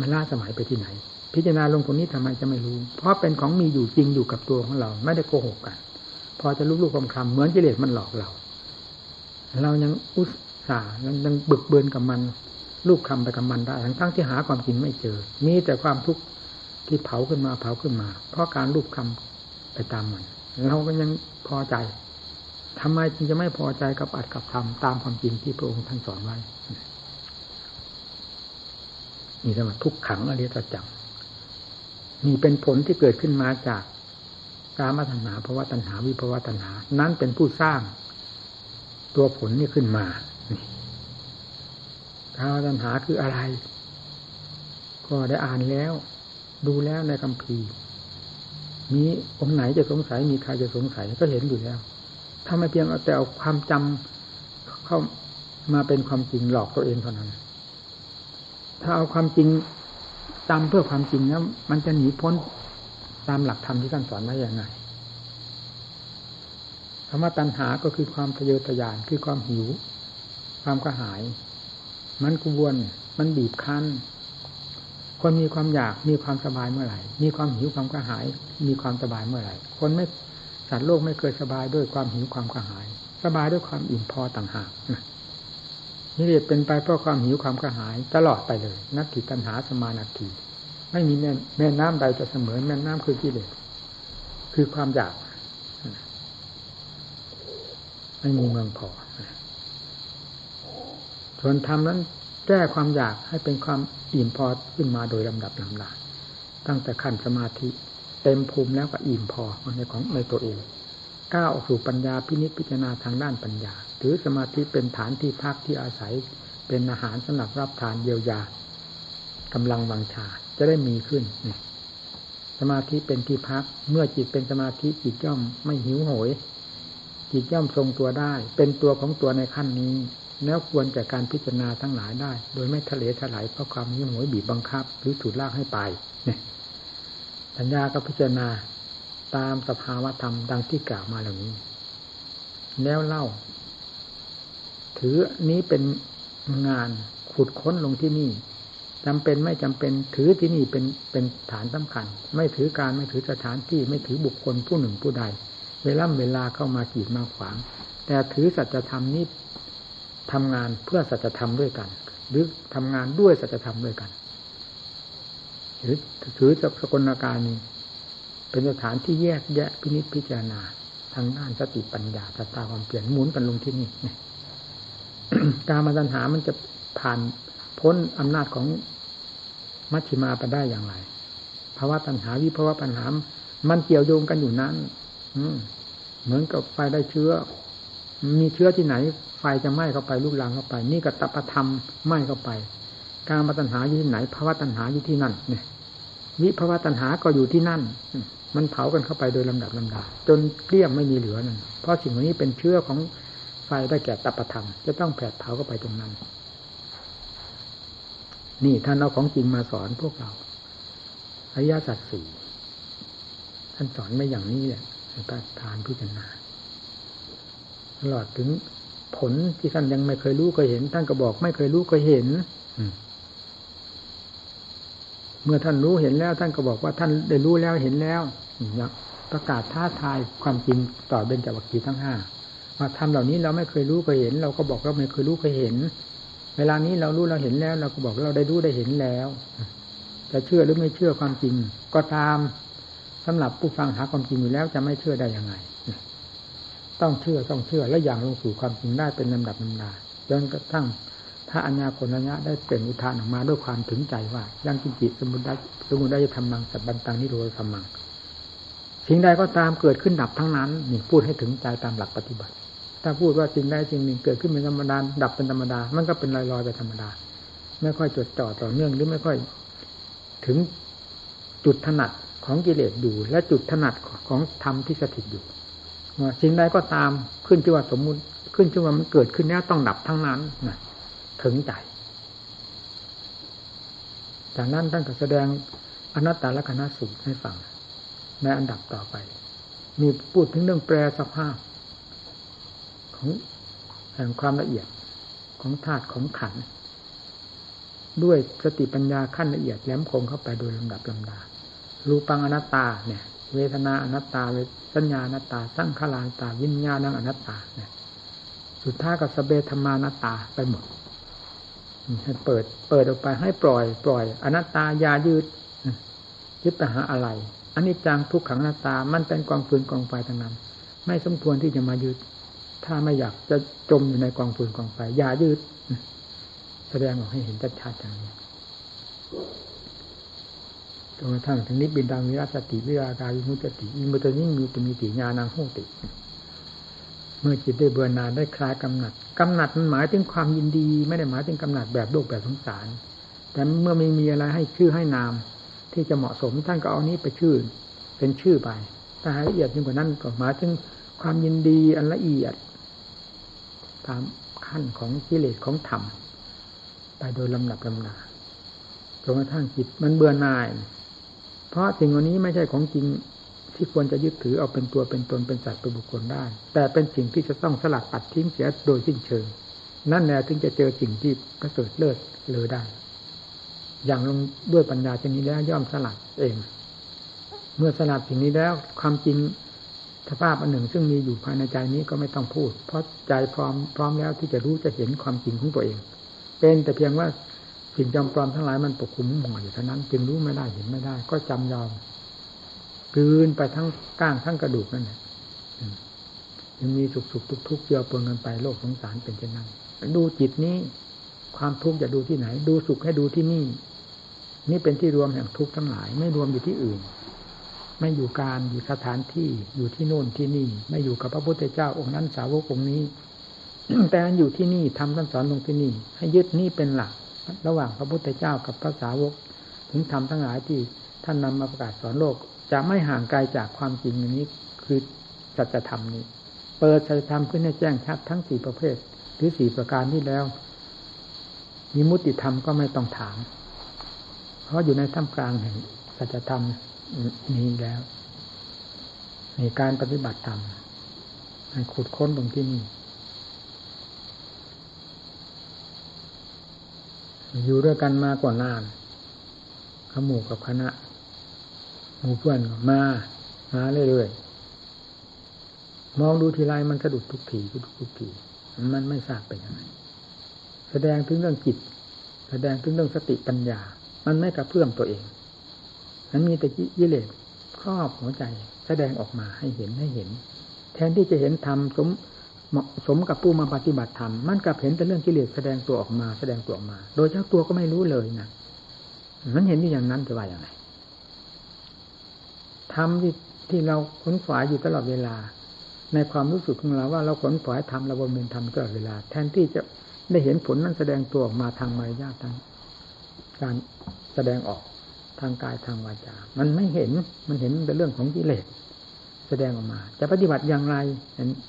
มันล่าสมัยไปที่ไหน พิจารณาลงตรงนี้ทำไมจะไม่รู้ เพราะเป็นของมีอยู่จริงอยู่กับตัวของเรา ไม่ได้โกหกกัน พอจะลูกๆคำคำเหมือนกิเลสมันหลอกเรา เรายังอุตส่าห์ยังบึกเบือนกับมันลูกคำไปกับมันได้ทั้งทั้งที่หาความจริงไม่เจอ มีแต่ความทุกข์ที่เผาขึ้นมาเผาขึ้นมา เพราะการรูปคำ ไปตามมัน เราก็ยังพอใจทำไมจึงจะไม่พอใจกับอัดกับทำตามความจริงที่พระองค์ท่านสอนไว้นี่สมทุกขังอริยสัจจังนี่เป็นผลที่เกิดขึ้นมาจากกามตัณหาภาวะตัณหาวิภาวะตัณหา นั้นเป็นผู้สร้าง ตัวผลนี่ขึ้นมากามตัณหาคืออะไร ก็ได้อ่านแล้ว ดูแล้วในคำพี มีองค์ไหนจะสงสัยมีใครจะสงสัยก็เห็นอยู่แล้ว ถ้าไม่เพียงแต่เอาความจำเข้ามาเป็นความจริงหลอกตัวเองเท่านั้น ถ้าเอาความจริงจำเพื่อความจริงแล้วมันจะหนีพ้นตามหลักธรรมที่ท่านสอนไว้อย่างไรคำว่าตัณหาก็คือความทะเยอทะยานคือความหิว ความกระหาย มันกวนมันบีบคั้น คนมีความอยากมีความสบายเมื่อไหร่ มีความหิวความกระหาย มีความสบายเมื่อไหร่ คนไม่สัตว์โลกไม่เคยสบายด้วยความหิวความกระหาย สบายด้วยความอิ่มพอต่างหากนี่เรียกเป็นไปเพราะความหิวความกระหายตลอดไปเลย นักกิตัญหาสมานาทีไม่มีแม่แม่น้ำใดจะเสมอแม่น้ำคือกิเลสคือความอยากไม่มีเมืองพอส่วนธรรมนั้นแก้ความอยากให้เป็นความอิ่มพอขึ้นมาโดยลำดับลำดาตั้งแต่ขั้นสมาธิเต็มภูมิแล้วก็อิ่มพอในของในตัวเองก้าวออกสู่ปัญญาพินิจพิจารณาทางด้านปัญญา ถือสมาธิเป็นฐานที่พักที่อาศัย เป็นอาหารสำหรับรับทานเยียวยากำลังวังชาจะได้มีขึ้น สมาธิเป็นที่พัก เมื่อจิตเป็นสมาธิจิตย่อมไม่หิวโหย จิตย่อมทรงตัวได้ เป็นตัวของตัวในขั้นนี้ แล้วควรแก่การพิจารณาทั้งหลายได้ โดยไม่ทะเลถลายเพราะความยิ่งหวยบีบบังคับ หรือถูดลากให้ไปเนี่ยปัญญาก็พิจารณาตามสภาวะธรรมดังที่กล่าวมาเหล่านี้ แล้วเล่า ถือนี้เป็นงานขุดค้นลงที่นี่จำเป็นไม่จำเป็นถือที่นี่เป็นเป็นฐานสำคัญ ไม่ถือการไม่ถือสถานที่ไม่ถือบุคคลผู้หนึ่งผู้ใด เวลาเวลาเข้ามากีดมาขวาง แต่ถือสัจธรรมนี้ ทำงานเพื่อสัจธรรมด้วยกัน หรือทำงานด้วยสัจธรรมด้วยกัน หรือถือสกลการนี้เป็นสถานที่แยกแยะพินิจพิจารณา ทางด้านสติปัญญาตตาความเปลี่ยนหมุนกันลงที่นี่การมาตัญหามันจะผ่านพ้นอำนาจของมัชชิมาไปได้อย่างไรภาวะตัณหาวิภาวะปัญหา มันเกี่ยวโยงกันอยู่นั้น อืเหมือนกับไฟได้เชื้อ มีเชื้อที่ไหน ไฟจะไหม้เข้าไปลุกลามเข้าไป นี่ก็ตปธรรมไหม้เข้าไป การมาตัญหาอยู่ที่ไหนภาวะตัญหาอยู่ที่นั่นเนี่ยวิภาวะตัญหาก็อยู่ที่นั่น มันเผากันเข้าไปโดยลำดับลำดาจนเกลี้ยงไม่มีเหลือนั่นเพราะสิ่งนี้เป็นเชื้อของไฟได้แก่ตปธรรมจะต้องแผดเผาเข้าไปตรงนั้น นี่ท่านเอาของจริงมาสอนพวกเราอริยสัจสี่ท่านสอนไม่อย่างนี้แหละให้ทานพิจารณา ตลอดถึงผลที่ท่านยังไม่เคยรู้เคยเห็น ท่านก็บอกไม่เคยรู้เคยเห็นเมื่อท่านรู้เห็นแล้ว ท่านก็บอกว่าท่านได้รู้แล้วเห็นแล้วประกาศท้าทายความจริงต่อเบญจวัคคีย์ทั้งห้าว่าทำเหล่านี้เราไม่เคยรู้เคยเห็น เราก็บอกเราไม่เคยรู้เคยเห็น เวลานี้เรารู้เราเห็นแล้ว เราก็บอกเราได้รู้ได้เห็นแล้วจะเชื่อหรือไม่เชื่อความจริง ก็ตามสำหรับผู้ฟังหาความจริงอยู่แล้วจะไม่เชื่อได้ยังไง ต้องเชื่อต้องเชื่อและอย่างลงสู่ความจริงได้เป็นลำดับลำดาจนกระทั่งพระอัญญาโกณัญญะได้เป็นอุทานออกมาด้วยความถึงใจว่ายังกิจิสมุได้สมุได้จะทำมังสับบันตังนิโรธธรรมังสิ่งใดก็ตามเกิดขึ้นดับทั้งนั้นนี่พูดให้ถึงใจตามหลักปฏิบัติ ถ้าพูดว่าสิ่งใดสิ่งหนึ่งเกิดขึ้นเป็นธรรมดาดับเป็นธรรมดา มันก็เป็นลอยๆไปธรรมดา ไม่ค่อยจดจ่อต่อเนื่องหรือไม่ค่อยถึงจุดถนัดของกิเลสอยู่และจุดถนัดของธรรมที่สถิตอยู่ สิ่งใดก็ตามขึ้นที่อว่าสมมุติ ขึ้นที่อว่ามันเกิดขึ้นแล้วต้องดับทั้งนั้นนะถึงใจจากนั้นท่านก็แสดงอนัตตาลกนัสูตรให้ฟังในอันดับต่อไป มีพูดถึงเรื่องแปรสภาพ ของแห่งความละเอียดของธาตุของขัน ด้วยสติปัญญาขั้นละเอียดแหลมคมเข้าไปโดยลำดับลำดารูปังอนัตตาเนี่ย เวทนาอนัตตาสัญญาอนัตตาสังขลาอนัตตาวิญญาณังอนัตตาเนี่ยสุดท้ายก็สเบธรรมานัตตาไปหมดให้เปิด เปิดออกไปให้ปล่อย ปล่อย อนัตตายายืดยึดไปหาอะไรอันนี้จังทุกขังอนัตตา มันเป็นกองฟืนกองไฟทั้งนั้น ไม่สมควรที่จะมายึดถ้าไม่อยากจะจมอยู่ในกองฟืนกองไฟอย่ายืดแสดงออกให้เห็นชัดๆอย่างนี้ จนกระทั่งถึงนิบินดังวิรัสติวิราการิมุตติอิมุตยิ่งมีตมีติญาณังโหติ เมื่อจิตได้เบื่อหน่ายได้คลายกำหนัดกำหนัดมันหมายถึงความยินดี ไม่ได้หมายถึงกำหนัดแบบโลกแบบสงสาร แต่เมื่อไม่มีอะไรให้ชื่อให้นาม ที่จะเหมาะสมท่านก็เอานี้ไปชื่อ เป็นชื่อไปถ้าให้ละเอียดยิ่งกว่านั้นก็หมายถึงความยินดีอันละเอียด ตามขั้นของกิเลสของธรรมไปโดยลำดับลำนาจนกระทั่งจิตมันเบื่อหน่าย ราะสิ่งวันนี้ไม่ใช่ของจริงที่ควรจะยึดถือเอาเป็นตัวเป็นตนเป็นสัตว์เป็นบุคคลได้ แต่เป็นสิ่งที่จะต้องสลัดปัดทิ้งเสียโดยสิ้นเชิง นั่นแหละถึงจะเจอสิ่งที่ประเสริฐเลิศเลยได้ อย่างลงด้วยปัญญาชนี้แล้วย่อมสลัดเอง เมื่อสลัดสิ่งนี้แล้วความจริงสภาพอันหนึ่งซึ่งมีอยู่ภายในใจนี้ก็ไม่ต้องพูด เพราะใจพร้อมพร้อมแล้วที่จะรู้จะเห็นความจริงของตัวเอง เป็นแต่เพียงว่า สิ่งจำปลอมทั้งหลายมันปกคลุมหัวอยู่เท่านั้น จึงรู้ไม่ได้เห็นไม่ได้ ก็จำยอมกืนไปทั้งก้างทั้งกระดูกนั่นแหละยังมีสุขสุขทุกทุกเจือปนกันไปโลกสงสารเป็นเช่นนั้น ดูจิตนี้ ความทุกข์จะดูที่ไหน ดูสุขให้ดูที่นี่ นี่เป็นที่รวมแห่งทุกข์ทั้งหลาย ไม่รวมอยู่ที่อื่น ไม่อยู่การอยู่สถานที่อยู่ที่โน่นที่นี่ ไม่อยู่กับพระพุทธเจ้าองค์นั้นสาวกองค์นี้ แต่อยู่ที่นี่ทำท่านสอนลงที่นี่ ให้ยึดนี่เป็นหลัก ระหว่างพระพุทธเจ้ากับพระสาวก ถึงทำทั้งหลายที่ท่านนำมาประกาศสอนโลก จะไม่ห่างไกลจากความจริงนี้คือสัจธรรมนี้ เปิดสัจธรรมขึ้นให้แจ้งชัดทั้งสี่ประเภท หรือสี่ประการที่แล้วมีมุติธรรมก็ไม่ต้องถาม เพราะอยู่ในท่ามกลางแห่งสัจธรรมนี้แล้วในการปฏิบัติธรรมให้ขุดค้นตรงที่นี่ อยู่ด้วยกันมากว่านานขมู่กับคณะหมู่เพื่อนมามาเรื่อยๆมองดูทีไรมันสะดุดทุกทีทุกทุกทีมันไม่ทราบเป็นยังไงแสดงถึงเรื่องจิต แสดงถึงเรื่องสติปัญญา มันไม่กระเพื่อมตัวเองนั้นมีแต่ยิเลสครอบหัวใจ แสดงออกมาให้เห็นให้เห็น แทนที่จะเห็นธรรมสม เหมาะสมกับผู้มาปฏิบัติธรรมมันกับเห็นแต่เรื่องกิเลสแสดงตัวออกมาแสดงตัวออกมา โดยเจ้าตัวก็ไม่รู้เลยนะมันเห็นที่อย่างนั้นจะว่าอย่างไรทำที่ที่เราขนขวายอยู่ตลอดเวลา ในความรู้สึกของเราว่าเราขนขวายทำเราบำเพ็ญทำตลอดเวลา แทนที่จะได้เห็นผลนั้นแสดงตัวออกมาทางมารยาททางการแสดงออกทางกายทางวาจา มันไม่เห็นมันเห็นเป็นเรื่องของกิเลส แสดงออกมา จะปฏิบัติอย่างไร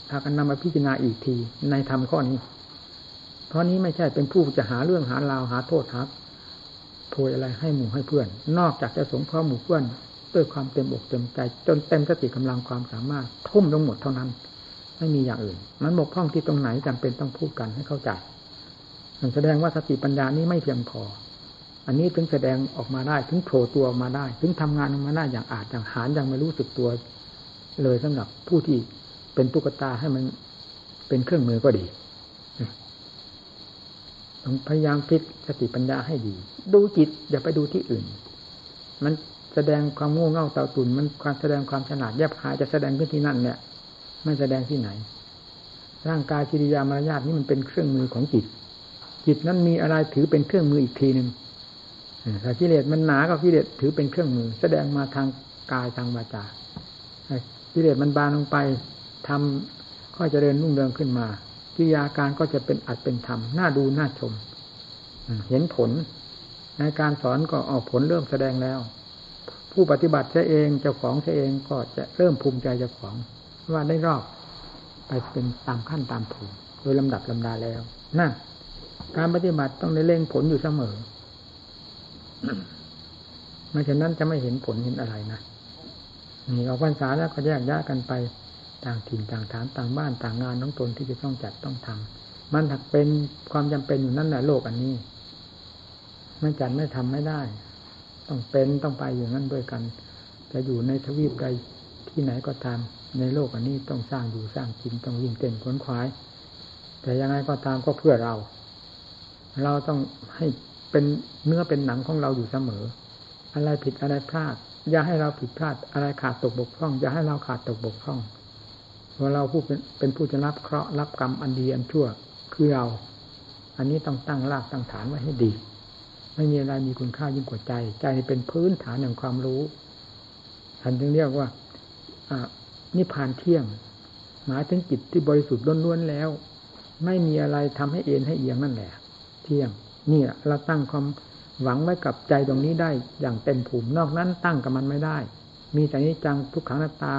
พากันนำมาพิจารณาอีกทีในธรรมข้อนี้ เพราะนี้ไม่ใช่เป็นผู้จะหาเรื่องหาราวหาโทษครับโพยอะไรให้หมู่ให้เพื่อน นอกจากจะสงเคราะห์หมู่เพื่อนด้วยความเต็มอกเต็มใจ จนเต็มสติกำลังความสามารถทุ่มลงหมดเท่านั้น ไม่มีอย่างอื่น มันบกพร่องที่ตรงไหนจำเป็นต้องพูดกันให้เข้าใจมันแสดงว่าสติปัญญานี้ไม่เพียงพอ อันนี้ถึงแสดงออกมาได้ถึงโผล่ตัวออกมาได้ ถึงทำงานออกมาได้อย่างอาจอย่างหารยังไม่รู้สึกตัว เลยสำหรับผู้ที่เป็นตุ๊กตาให้มันเป็นเครื่องมือก็ดีต้องพยายามพิจสติปัญญาให้ดี ดูจิต อย่าไปดูที่อื่น มันแสดงความโง่เง่าเต่าตุนมันความแสดงความฉลาดแยบคายจะแสดงขึ้นที่นั่นเนี่ยไม่แสดงที่ไหน ร่างกายกิริยามารยาทนี่มันเป็นเครื่องมือของจิต จิตนั้นมีอะไรถือเป็นเครื่องมืออีกทีหนึ่งถ้ากิเลสมันหนาก็กิเลสถือเป็นเครื่องมือ แสดงมาทางกายทางวาจา กิเลสมันบานลงไปทำก็จะเริญรุ่งเรืองขึ้นมากิริยาการก็จะเป็นอัดเป็นธรรมน่าดูน่าชม เห็นผล ในการสอนก็ออกผลเริ่มแสดงแล้ว ผู้ปฏิบัติเองเจ้าของเองก็จะเริ่มภูมิใจเจ้าของ ว่าได้รอบไปเป็นตามขั้นตามภูมิโดยลำดับลำดาแล้วนั่นการปฏิบัติต้องได้เร่งผลอยู่เสมอไม่เช่นนั้นจะไม่เห็นผลเห็นอะไรนะ ออกพรรษาแล้วก็แยกย้ายกันไปต่างถิ่นต่างฐานต่างบ้านต่างงานน้องตนที่จะต้องจัดต้องทำมันถักเป็นความจำเป็นอยู่นั่นแหละโลกอันนี้ไม่จัดไม่ทำไม่ได้ ต้องเป็นต้องไปอย่างนั้นด้วยกัน จะอยู่ในทวีปใดที่ไหนก็ตามในโลกอันนี้ต้องสร้างอยู่สร้างกินต้องวิ่งเต้นขวนขวาย แต่ยังไงก็ตามก็เพื่อเรา เราต้องให้เป็นเนื้อเป็นหนังของเราอยู่เสมอ อะไรผิดอะไรพลาด อย่าให้เราผิดพลาดอะไรขาดตกบกพร่อง อย่าให้เราขาดตกบกพร่องเพราะเราผู้เป็นเป็นผู้จะรับเคราะห์รับกรรมอันดีอันชั่วคือเรา อันนี้ต้องตั้งรากตั้งฐานไว้ให้ดี ไม่มีอะไรมีคุณค่ายิ่งกว่าใจ ใจเป็นพื้นฐานแห่งความรู้ท่านจึงเรียกว่าอ่านิพพานเที่ยง หมายถึงจิตที่บริสุทธิ์ล้วนๆแล้ว ไม่มีอะไรทำให้เอ็นให้เอียงนั่นแหละ เที่ยงนี่เราตั้งความ หวังไว้กับใจตรงนี้ได้อย่างเต็มภูมินอกนั้นตั้งกับมันไม่ได้ มีแต่นี้จังทุกขังน้าตา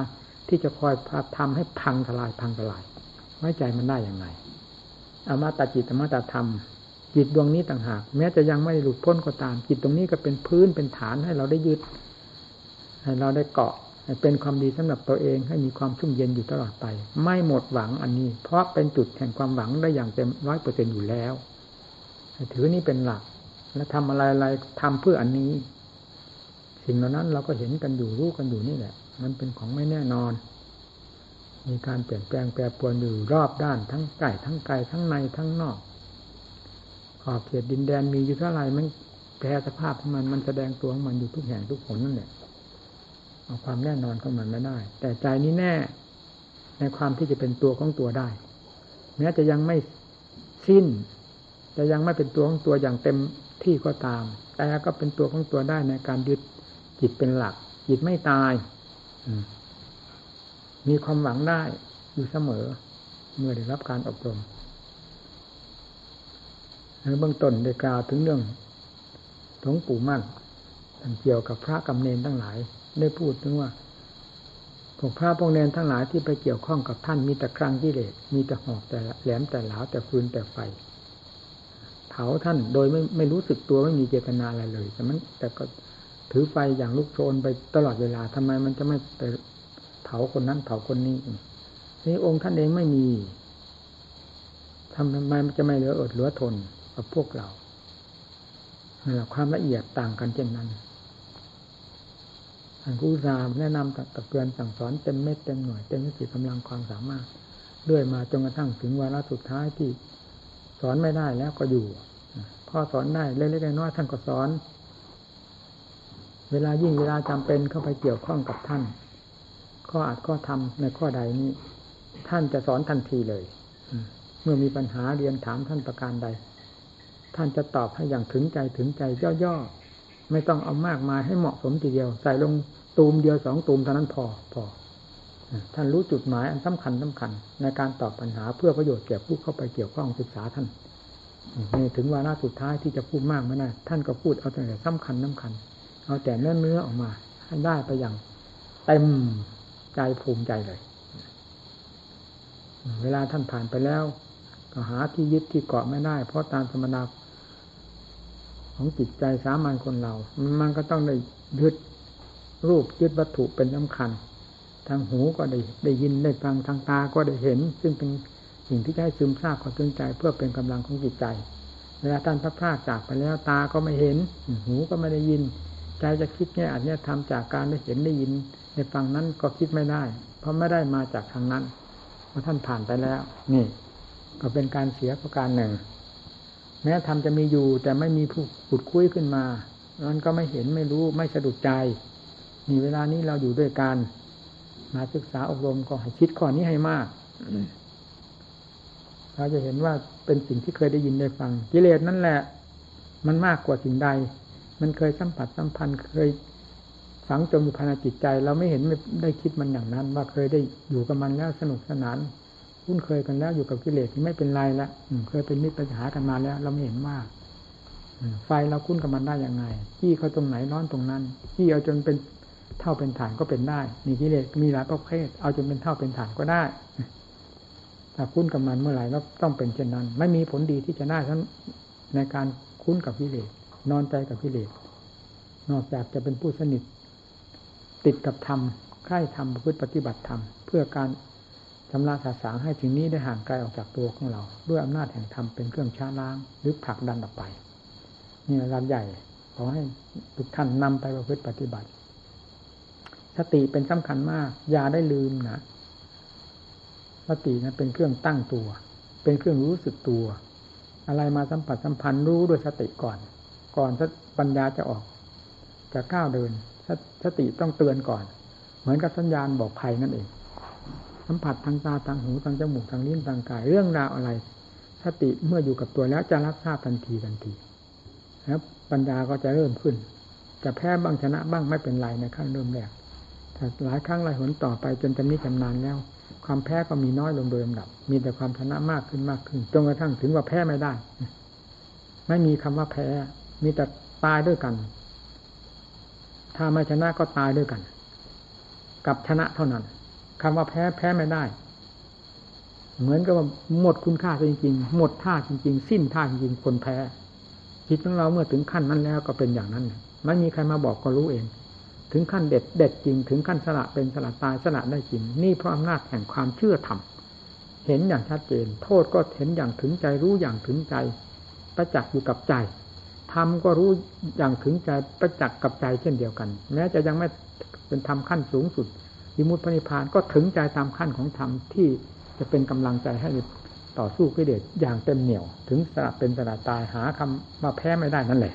ที่จะคอยพาทำให้พังทลายพังทลาย ไว้ใจมันได้อย่างไรอมาตาจิตอมาตาธรรม จิตดวงนี้ต่างหาก แม้จะยังไม่หลุดพ้นก็ตาม จิตตรงนี้ก็เป็นพื้นเป็นฐานให้เราได้ยึดให้เราได้เกาะเป็นความดีสำหรับตัวเองให้มีความชุ่มเย็นอยู่ตลอดไป ไม่หมดหวังอันนี้ เพราะเป็นจุดแห่งความหวังได้อย่างเต็มร้อยเปอร์เซ็นอยู่แล้ว ถือนี้เป็นหลัก และทำอะไรอะไรทำเพื่ออันนี้ สิ่งเหล่านั้นเราก็เห็นกันอยู่รู้กันอยู่นี่แหละ มันเป็นของไม่แน่นอน มีการเปลี่ยนแปลงแปรปรวนอยู่รอบด้านทั้งใกล้ทั้งไกลทั้งในทั้งนอกขอบเขตดินแดนมีอยู่เท่าไรมันแปรสภาพของมันมันแสดงตัวของมันอยู่ทุกแห่งทุกผลนั่นแหละเอาความแน่นอนของมันไม่ได้ แต่ใจนี้แน่ในความที่จะเป็นตัวของตัวได้แม้จะยังไม่สิ้น จะยังไม่เป็นตัวของตัวอย่างเต็มที่ก็ตาม แต่ก็เป็นตัวของตัวได้ในการยึดจิตเป็นหลัก จิตไม่ตายมีความหวังได้อยู่เสมอ เมื่อได้รับการอบรมเบื้องต้นได้กล่าวถึงเรื่องหลวงปู่มั่นเกี่ยวกับพระกำเนนทั้งหลาย ได้พูดถึงว่าพวกพระพวกเนนทั้งหลายที่ไปเกี่ยวข้องกับท่านมีแต่ครั้งกิเลสมีแต่หอกแต่แหลมแต่หลาแต่ฟืนแต่ไฟาท่านโดยไม่ไม่รู้สึกตัวไม่มีเจตนาอะไรเลย แต่มัน แต่ก็ถือไฟอย่างลุกโชนไปตลอดเวลาทำไมมันจะไม่ไปเผาคนนั้นเผาคนนี้นี่องค์ท่านเองไม่มีทำไมมันจะไม่เหลืออดเหลือทนกับพวกเราความละเอียดต่างกันเช่นนั้นท่านผู้สามแนะนำตักเตือนสั่งสอนเต็มเม็ดเต็มหน่วยเต็มสติกำลังความสามารถด้วยมาจนกระทั่งถึงวาระสุดท้ายที่ สอนไม่ได้แล้วก็อยู่พ่อสอนได้เล็กๆน้อยๆท่านก็สอน เวลายิ่งเวลาจำเป็นเข้าไปเกี่ยวข้องกับท่าน ข้ออาจข้อทำในข้อใดนี้ท่านจะสอนทันทีเลยเมื่อมีปัญหาเรียนถามท่านประการใด ท่านจะตอบให้อย่างถึงใจถึงใจย่อๆไม่ต้องเอามากมายให้เหมาะสมทีเดียว ใส่ลงตูมเดียวสองตูมเท่านั้นพอพอ ท่านรู้จุดหมายอันสำคัญสำคัญ ในการตอบปัญหาเพื่อประโยชน์แก่ผู้เข้าไปเกี่ยวข้องศึกษาท่านนี่ถึงวาระสุดท้ายที่จะพูดมากไม่ได้ท่านก็พูดเอาแต่สำคัญสำคัญ เอาแต่เนื้อเนื้อออกมาให้ได้ไปอย่างเต็มใจภูมิใจเลย เวลาท่านผ่านไปแล้วก็หาที่ยึดที่เกาะไม่ได้ เพราะตามธรรมดาของจิตใจสามัญคนเรา มันก็ต้องได้ยึดรูปยึดวัตถุเป็นสำคัญ ทางหูก็ได้ได้ยินได้ฟังทางตาก็ได้เห็น ซึ่งเป็นสิ่งที่จะให้ซึมซาบขอตึงใจ เพื่อเป็นกำลังของจิตใจ เวลาท่านพระพากจากไปแล้วตาก็ไม่เห็น หูก็ไม่ได้ยิน ใจจะคิดแง่ยอันนี้ทำจากการได้เห็นได้ยินในฟังนั้นก็คิดไม่ได้ เพราะไม่ได้มาจากทางนั้นเพราะท่านผ่านไปแล้ว นี่ ก็เป็นการเสียประการหนึ่ง แม้ธรรมจะมีอยู่แต่ไม่มีผู้ขุดคุ้ยขึ้นมามันก็ไม่เห็นไม่รู้ไม่สะดุดใจมีเวลานี้เราอยู่ด้วยกัน มาศึกษาอบรมก็ให้คิดข้อนี้ให้มากเราจะเห็นว่าเป็นสิ่งที่เคยได้ยินได้ฟังกิเลสนั่นแหละ มันมากกว่าสิ่งใด มันเคยสัมผัสสัมพันธ์ เคยฝังจมอยู่ภายในจิตใจ เราไม่เห็นไม่ได้คิดมันอย่างนั้น ว่าเคยได้อยู่กับมันแล้วสนุกสนานคุ้นเคยกันแล้วอยู่กับกิเลสที่ไม่เป็นไรละเคยเป็นมิตรปัญหากันมาแล้ว เราไม่เห็นมากไฟเราคุ้นกับมันได้ยังไงที่เขาตรงไหนร้อนตรงนั้นที่เอาจนเป็น เท่าเป็นฐานก็เป็นได้ มีกิเลสมีหลายประเภท เอาจนเป็นเท่าเป็นฐานก็ได้ถ้าคุ้นกับมันเมื่อไหร่ก็ต้องเป็นเช่นนั้น ไม่มีผลดีที่จะได้ทั้งในการคุ้นกับกิเลสนอนใจกับกิเลสนอกจากจะเป็นผู้สนิท ติดกับธรรมใคร่ธรรมพืติปฏิบัติธรรมเพื่อการชำระสาสางให้ถึงนี้ได้ห่างไกลออกจากตัวของเรา ด้วยอำนาจแห่งธรรมเป็นเครื่องช้าล้าง หรือผลักดันออกไปนี่ระดับใหญ่ขอให้ทุกท่านนำไปประพฤติปฏิบัติ สติเป็นสำคัญมาก อย่าได้ลืมนะสตินะเป็นเครื่องตั้งตัว เป็นเครื่องรู้สึกตัว อะไรมาสัมผัสสัมพันธ์รู้ด้วยสติก่อน ก่อนปัญญาจะออกจะก้าวเดินสติต้องเตือนก่อน เหมือนกับสัญญาณบอกภัยนั่นเอง สัมผัสทางตาทางหูทางจมูกทางลิ้นทางกาย เรื่องราวอะไร สติเมื่ออยู่กับตัวแล้วจะรับทราบทันทีทันทีแล้วปัญญาก็จะเริ่มขึ้น จะแพ้บ้างชนะบ้างไม่เป็นไรในขั้นเริ่มแรก แต่หลายครั้งหลายหนต่อไปจนจำนี้จำนานแล้ว ความแพ้ก็มีน้อยลงโดยลำดับ มีแต่ความชนะมากขึ้นมากขึ้นจนกระทั่งถึงว่าแพ้ไม่ได้ ไม่มีคำว่าแพ้ มีแต่ตายด้วยกัน ถ้าไม่ชนะก็ตายด้วยกัน กับชนะเท่านั้นคำว่าแพ้แพ้ไม่ได้ เหมือนกับว่าหมดคุณค่าจริงๆ หมดท่าจริง ๆ สิ้นท่าจริงๆคนแพ้จิตของเราเมื่อถึงขั้นนั้นแล้วก็เป็นอย่างนั้นไม่มีใครมาบอกก็รู้เอง ถึงขั้นเด็ดเด็ดจริง ถึงขั้นสละเป็นสละตายสละได้จริง นี่เพราะอำนาจแห่งความเชื่อธรรมเห็นอย่างชัดเจน โทษก็เห็นอย่างถึงใจรู้อย่างถึงใจ ประจักษ์อยู่กับใจธรรมก็รู้อย่างถึงใจประจักษ์กับใจเช่นเดียวกัน แม้จะยังไม่เป็นธรรมขั้นสูงสุดวิมุตติพนิพานก็ถึงใจตามขั้นของธรรมที่จะเป็นกำลังใจให้ต่อสู้กิเลสอย่างเต็มเหนี่ยว ถึงสละเป็นสละตายหาคำมาแพ้ไม่ได้นั่นแหละ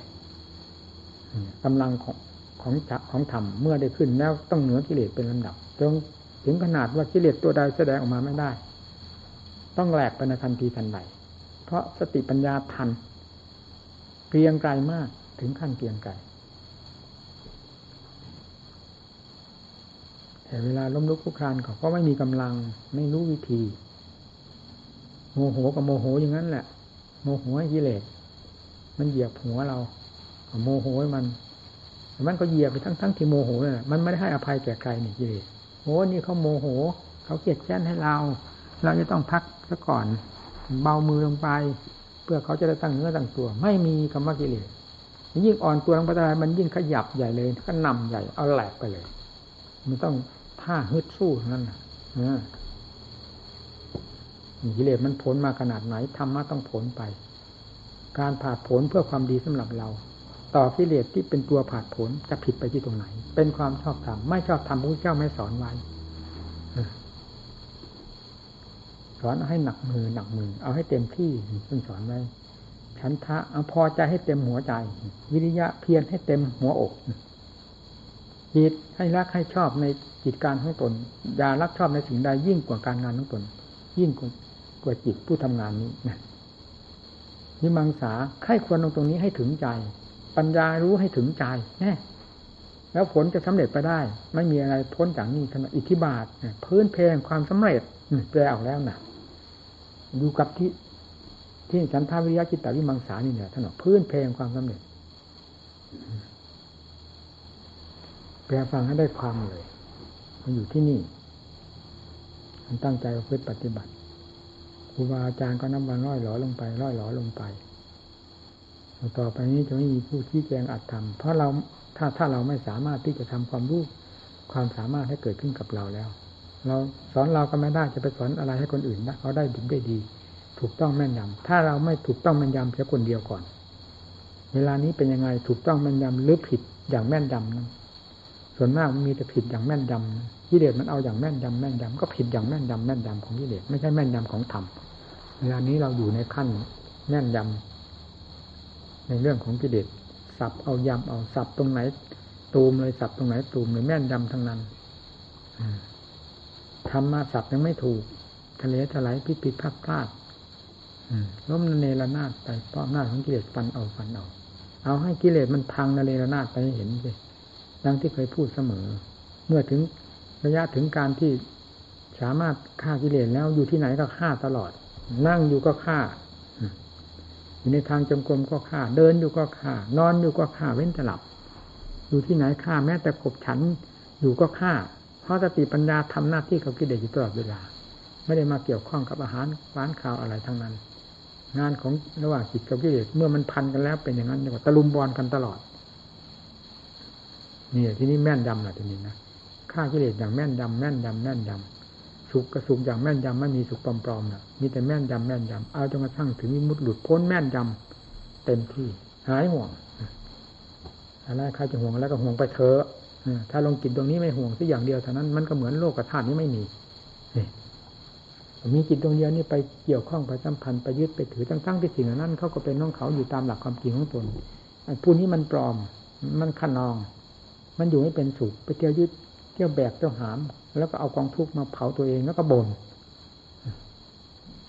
กำลังของ ของจักของธรรมเมื่อได้ขึ้นแล้วต้องเหนือกิเลสเป็นลำดับจนถึงขนาดว่ากิเลสตัวใดแสดงออกมาไม่ได้ ต้องแหลกไปในทันทีทันใดเพราะสติปัญญาทันเกรียงไกลมากถึงขั้นเกรียงไกลแต่เวลาล้มลุกคลุกคลานเขาก็ไม่มีกำลังไม่รู้วิธี โมโหกับโมโหอย่างนั้นแหละ โมโหให้กิเลสมันเหยียบหัวเราโมโหให้มัน มันก็เหยียบไปทั้งทั้งที่โมโหน่ะมันไม่ได้ให้อภัยแก่ใครนี่กิเลสโอ้นี่เขาโมโห เขาเกลียดแค้นให้เรา เราจะต้องพักซะก่อน เบามือลงไป เพื่อเขาจะได้ตั้งเนื้อตั้งตัว ไม่มีคำว่ากิเลสยิ่งอ่อนตัวลงไปได้มันยิ่งขยับใหญ่เลยก็นำใหญ่เอาแหลกไปเลย มันต้องท่าฮึดสู้นั่นนะกิเลสมันผลมาขนาดไหนธรรมะต้องผลไป การผ่าผลเพื่อความดีสำหรับเรา ต่อกิเลสที่เป็นตัวผาดผลจะผิดไปที่ตรงไหน เป็นความชอบธรรมไม่ชอบธรรมพระเจ้าไม่สอนไว้สอนให้หนักมือหนักมือ เอาให้เต็มที่ท่านสอนไว้ฉันทะเอาพอใจให้เต็มหัวใจ วิริยะเพียรให้เต็มหัวอกจิตให้รักให้ชอบในจิตการของตนอย่ารักชอบในสิ่งใดยิ่งกว่าการงานของตน ยิ่งกว่าจิตผู้ทำงานนี้นะนิมังสาใครควรลงตรงนี้ให้ถึงใจ ปัญญารู้ให้ถึงใจแน่แล้วผลจะสำเร็จไปได้ ไม่มีอะไรพ้นจากนี้ขณะอิทธิบาทพื้นเพลงความสำเร็จแปลออกแล้วนะดูกับที่ที่ฉันทาวิริยะจิตตวิมังสานี่เนี่ยท่านอพื้นเพลงความสำเร็จแปลฟังให้ได้ความเลยมันอยู่ที่นี่มันตั้งใจเพื่อปฏิบัติครูบาอาจารย์ก็นำวันร้อยหลอลงไป ร้อยหลอลงไป ต่อไปนี้จะไม่มีผู้ชี้แจงอัดทำเพราะเราถ้าถ้าเราไม่สามารถที่จะทำความรู้ความสามารถให้เกิดขึ้นกับเราแล้ว เราสอนเราก็ไม่ได้จะไปสอนอะไรให้คนอื่นนะเขาได้ดีได้ดี ถูกต้องแม่นยำถ้าเราไม่ถูกต้องแม่นยำเพียงคนเดียวก่อน เวลานี้เป็นยังไงถูกต้องแม่นยำหรือผิดอย่างแม่นยำนั้นส่วนมากมีแต่ผิดอย่างแม่นยำกิเลสมันเอาอย่างแม่นยำแม่นยำก็ผิดอย่างแม่นยำแม่นยำของกิเลสไม่ใช่แม่นยำของธรรมเวลานี้เราอยู่ในขั้นแม่นยำ ในเรื่องของกิเลสสับเอายำเอาสับตรงไหน ตูมเลยสับตรงไหน ตูมเลยแม่นยำทั้งนั้นทำมาสับยังไม่ถูกทะเลถลายพิดผิดพลาดพลาดล้มเนรนาดไปเพราะหน้าของกิเลสฟันเอาฟันเอาเอาให้กิเลสมันพังนเนรนาดไปให้เห็นเลยดังที่เคยพูดเสมอ เมื่อถึงระยะถึงการที่สามารถฆ่ากิเลสแล้วอยู่ที่ไหนก็ฆ่าตลอด นั่งอยู่ก็ฆ่า อยู่ในทางจงกรมก็ฆ่า เดินอยู่ก็ฆ่านอนอยู่ก็ฆ่าเว้นแต่หลับ อยู่ที่ไหนฆ่าแม้แต่ขบฉันอยู่ก็ฆ่า เพราะสติปัญญาทำหน้าที่กับกิเลสอยู่ตลอดเวลา ไม่ได้มาเกี่ยวข้องกับอาหารหวานข้าวอะไรทั้งนั้น งานของระหว่างจิตกับกิเลสเมื่อมันพันกันแล้วเป็นอย่างนั้นเรียกว่าตะลุมบอลกันตลอดนี่ที่นี่แม่นยำนะทีนี้นะฆ่ากิเลสอย่างแม่นยำแม่นยำแม่นยำ สุขกระสุขอย่างแม่นยำไม่มีสุขปลอมๆนะมีแต่แม่นยำแม่นยำเอาจนกระทั่งถึงมิมุดหลุดพ้นแม่นยำเต็มที่ หายห่วงอะไรใครจะห่วงแล้วก็ห่วงไปเถอะถ้าลงจิตตรงนี้ไม่ห่วงสักอย่างเดียวเท่านั้นมันก็เหมือนโลกธาตุนี้ไม่มีมีจิตดวงเดียวนี่ไปเกี่ยวข้องไปสัมพันธ์ไปยึดไปถือตั้งๆที่สิ่งนั้นเขาก็เป็นน้องเขาอยู่ตามหลักความจริงของตนผู้นี้มันปลอม มันขนอง มันอยู่ไม่เป็นสุขไปเที่ยวยึด เที่ยวแบกเที่ยวหาม แล้วก็เอากองทุกข์มาเผาตัวเองแล้วก็บ่น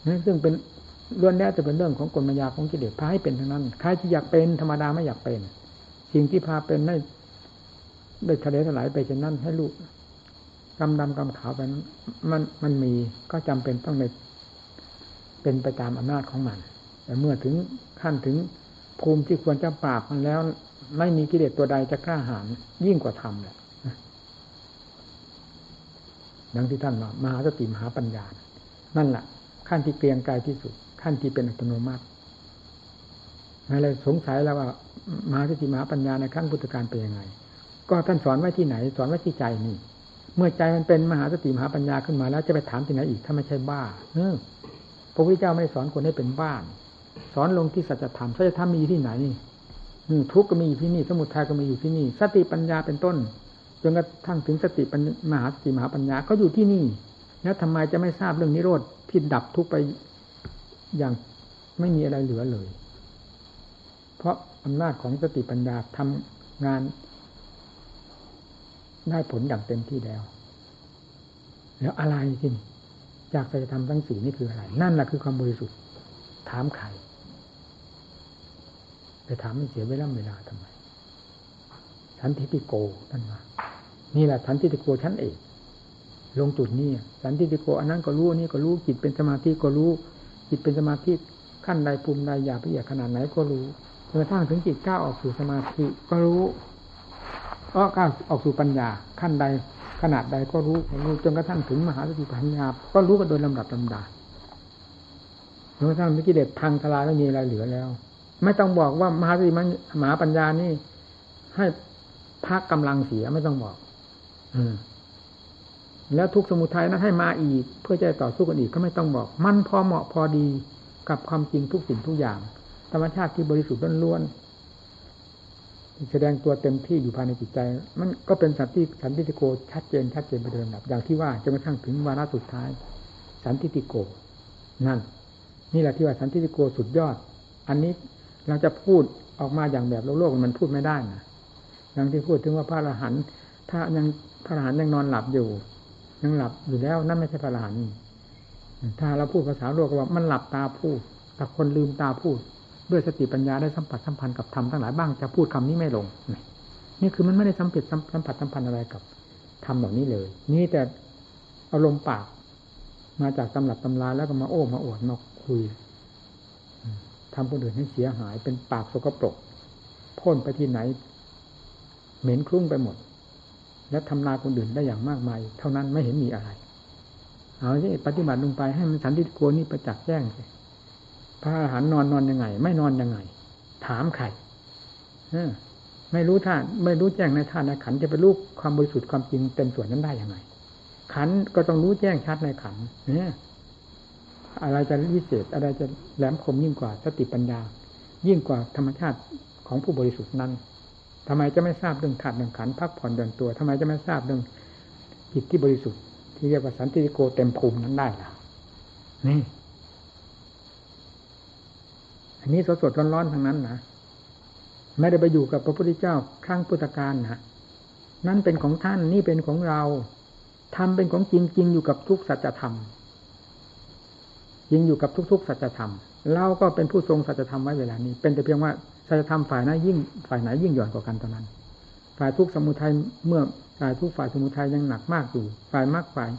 นั่นซึ่งเป็นล้วนแล้วจะเป็นเรื่องของกลมายาของกิเลสพาให้เป็นทั้งนั้นใครที่อยากเป็นธรรมดาไม่อยากเป็น สิ่งที่พาเป็นได้ได้ทะเลถลายไปเช่นนั้นให้ลูกกำดำกำขาวไปมันมันมีก็จำเป็นต้องเป็นไปตามอำนาจของมัน แต่เมื่อถึงขั้นถึงภูมิที่ควรจะปราบมันแล้ว ไม่มีกิเลสตัวใดจะกล้าหาญยิ่งกว่าธรรมแหละ ดังที่ท่านว่ามหาสติมหาปัญญา นั่นแหละขั้นที่เกรียงกายที่สุด ขั้นที่เป็นอัตโนมัติอะไรสงสัยแล้วว่ามหาสติมหาปัญญาในขั้นพุทธการเป็นยังไง ก็ท่านสอนไว้ที่ไหน สอนไว้ที่ใจนี่ เมื่อใจมันเป็นมหาสติมหาปัญญาขึ้นมาแล้วจะไปถามที่ไหนอีกถ้าไม่ใช่บ้าเออพระพุทธเจ้าไม่ได้สอนคนให้เป็นบ้าน สอนลงที่สัจธรรมสัจธรรมมีที่ไหนทุกข์ก็มีอยู่ที่นี่ สมุทัยก็มีอยู่ที่นี่ สติปัญญาเป็นต้น จนกระทั่งถึงสติปัญมหาสติมหาปัญญาก็อยู่ที่นี่ แล้วทำไมจะไม่ทราบเรื่องนิโรธที่ดับทุกไปอย่างไม่มีอะไรเหลือเลย เพราะอำนาจของสติปัญญาทำงาน ได้ผลอย่างเต็มที่แล้ว แล้วอะไรที่จากสัจธรรมทั้งสี่นี่คืออะไร นั่นแหละคือความบริสุทธิ์ถามใครไปถามไม่เสียเวลาเวลาทำไม สันทิติโกท่านว่า นี่แหละสันทิติโกชั้นเอกลงจุดนี้สันทิติโกอันนั้นก็รู้นี่ก็รู้จิตเป็นสมาธิก็รู้ จิตเป็นสมาธิขั้นใดภูมิใดอยากละเอียดขนาดไหนก็รู้จนกระทั่งถึงจิตก้าวออกสู่สมาธิก็รู้ก็ก้าวออกสู่ปัญญา ขั้นใดขนาดใดก็รู้รู้จนกระทั่งถึงมหาสติปัญญา ก็รู้กันโดยลำดับลำดาจนกระทั่งมิกิเลสพังทลายไม่มีอะไรเหลือแล้ว ไม่ต้องบอกว่ามหาสติมหาปัญญานี่ให้พักกำลังเสียไม่ต้องบอก แล้วทุกสมุทัยนั้นให้มาอีก เพื่อจะต่อสู้กันอีกก็ไม่ต้องบอก มันพอเหมาะพอดีกับความจริงทุกสิ่งทุกอย่าง ธรรมชาติที่บริสุทธิ์ล้วนแสดงตัวเต็มที่อยู่ภายในจิตใจ มันก็เป็นสันติสันติโกชัดเจนชัดเจนไปเดิมแบบอย่างที่ว่าจนกระทั่งถึงวาระสุดท้าย สันติโก นั่น นี่แหละที่ว่าสันติโกสุดยอด อันนี้เราจะพูดออกมาอย่างแบบโลกโลกมันพูดไม่ได้นะอย่างที่พูดถึงว่าพระอรหันต์ ถ้ายังพระอรหันยังนอนหลับอยู่ ยังหลับอยู่แล้วนั่นไม่ใช่พระอรหันถ้าเราพูดภาษาโลกก็ว่ามันหลับตาพูดแต่คนลืมตาพูด ด้วยสติปัญญาได้สัมผัสสัมพันธ์กับธรรมทั้งหลายบ้างจะพูดคำนี้ไม่ลงนี่คือมันไม่ได้สัมผัสสัมผัสสัมพันธ์อะไรกับธรรมเหล่านี้เลย นี่แต่อารมณ์ปากมาจากตำรับตำราแล้วก็มาโอ้มาอวดมาคุยทำคนอื่นให้เสียหายเป็นปากสกปรกพ่นไปที่ไหน เหม็นคลุ้งไปหมด และทำลายคนอื่นได้อย่างมากมาย เท่านั้นไม่เห็นมีอะไร เอาที่ปฏิบัติลงไปให้มันสันติโกนี่ประจักษ์แจ้งเลยพระอาหารนอนนอนยังไง ไม่นอนยังไง ถามใครไม่รู้ท่านไม่รู้แจ้งในท่านในขันจะไปรู้ความบริสุทธิ์ความจริงเต็มส่วนนั้นได้ยังไง ขันก็ต้องรู้แจ้งชัดในขันเนี่ยอะไรจะวิเศษอะไรจะแหลมคมยิ่งกว่าสติปัญญา ยิ่งกว่าธรรมชาติของผู้บริสุทธิ์นั้น ทำไมจะไม่ทราบเรื่องธาตุเรื่องขันพักผ่อนเดินตัวทำไมจะไม่ทราบเรื่องจิตที่บริสุทธิ์ ที่เรียกว่าสันติโกเต็มภูมินั้นได้ล่ะ นี่ อันนี้สดๆร้อนๆทั้งนั้นนะไม่ได้ไปอยู่กับพระพุทธเจ้าครั้งพุทธกาลนะนั่นเป็นของท่านนี่เป็นของเราทำเป็นของจริงจริงอยู่กับทุกสัจธรรมจริงอยู่กับทุกๆสัจธรรมเราก็เป็นผู้ทรงสัจธรรมไว้เวลานี้ เป็นแต่เพียงว่า สัจธรรมฝ่ายนั้นยิ่งฝ่ายไหนยิ่งหย่อนกว่ากันตอนนั้น ฝ่ายทุกสมุทัยเมื่อฝ่ายทุกฝ่ายสมุทัยยังหนักมากอยู่ ฝ่ายมากฝ่าย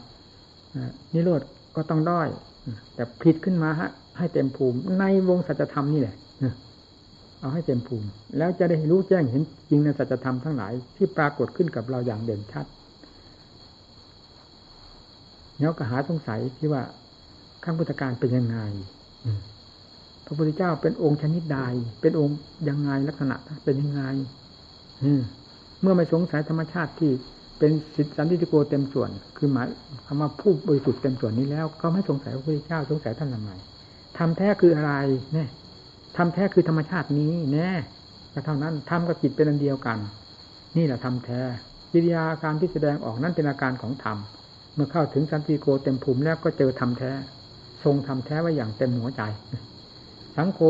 นิโรธก็ต้องด้อย แต่ผิดขึ้นมาฮะ ให้เต็มภูมิในวงสัจธรรมนี่แหละเอาให้เต็มภูมิ แล้วจะได้รู้แจ้งเห็นจริงในสัจธรรมทั้งหลายที่ปรากฏขึ้นกับเราอย่างเด่นชัดเนาะก็หาสงสัยที่ว่าขั้งพุทธการเป็นยังไง พระพุทธเจ้าเป็นองค์ชนิดใด เป็นองค์ยังไงลักษณะเป็นยังไงเมื่อไม่สงสัยธรรมชาติที่เป็นสิทธิสันติโกเต็มส่วน คือหมายคำว่าผู้บริสุทธิ์เต็มส่วนนี้แล้วเขาไม่สงสัยพระพุทธเจ้าสงสัยท่านทำไมทำแท้คืออะไรเนี่ยทำแท้คือธรรมชาตินี้แน่ก็เท่านั้นทำกับจิตเป็นอันเดียวกัน นี่แหละทำแท้กิริยาการที่แสดงออกนั้นเป็นอาการของธรรมเมื่อเข้าถึงสันติโกเต็มภูมิแล้วก็เจอทำแท้ ทรงทำแท้ไว้อย่างเต็มหัวใจ สังโฆ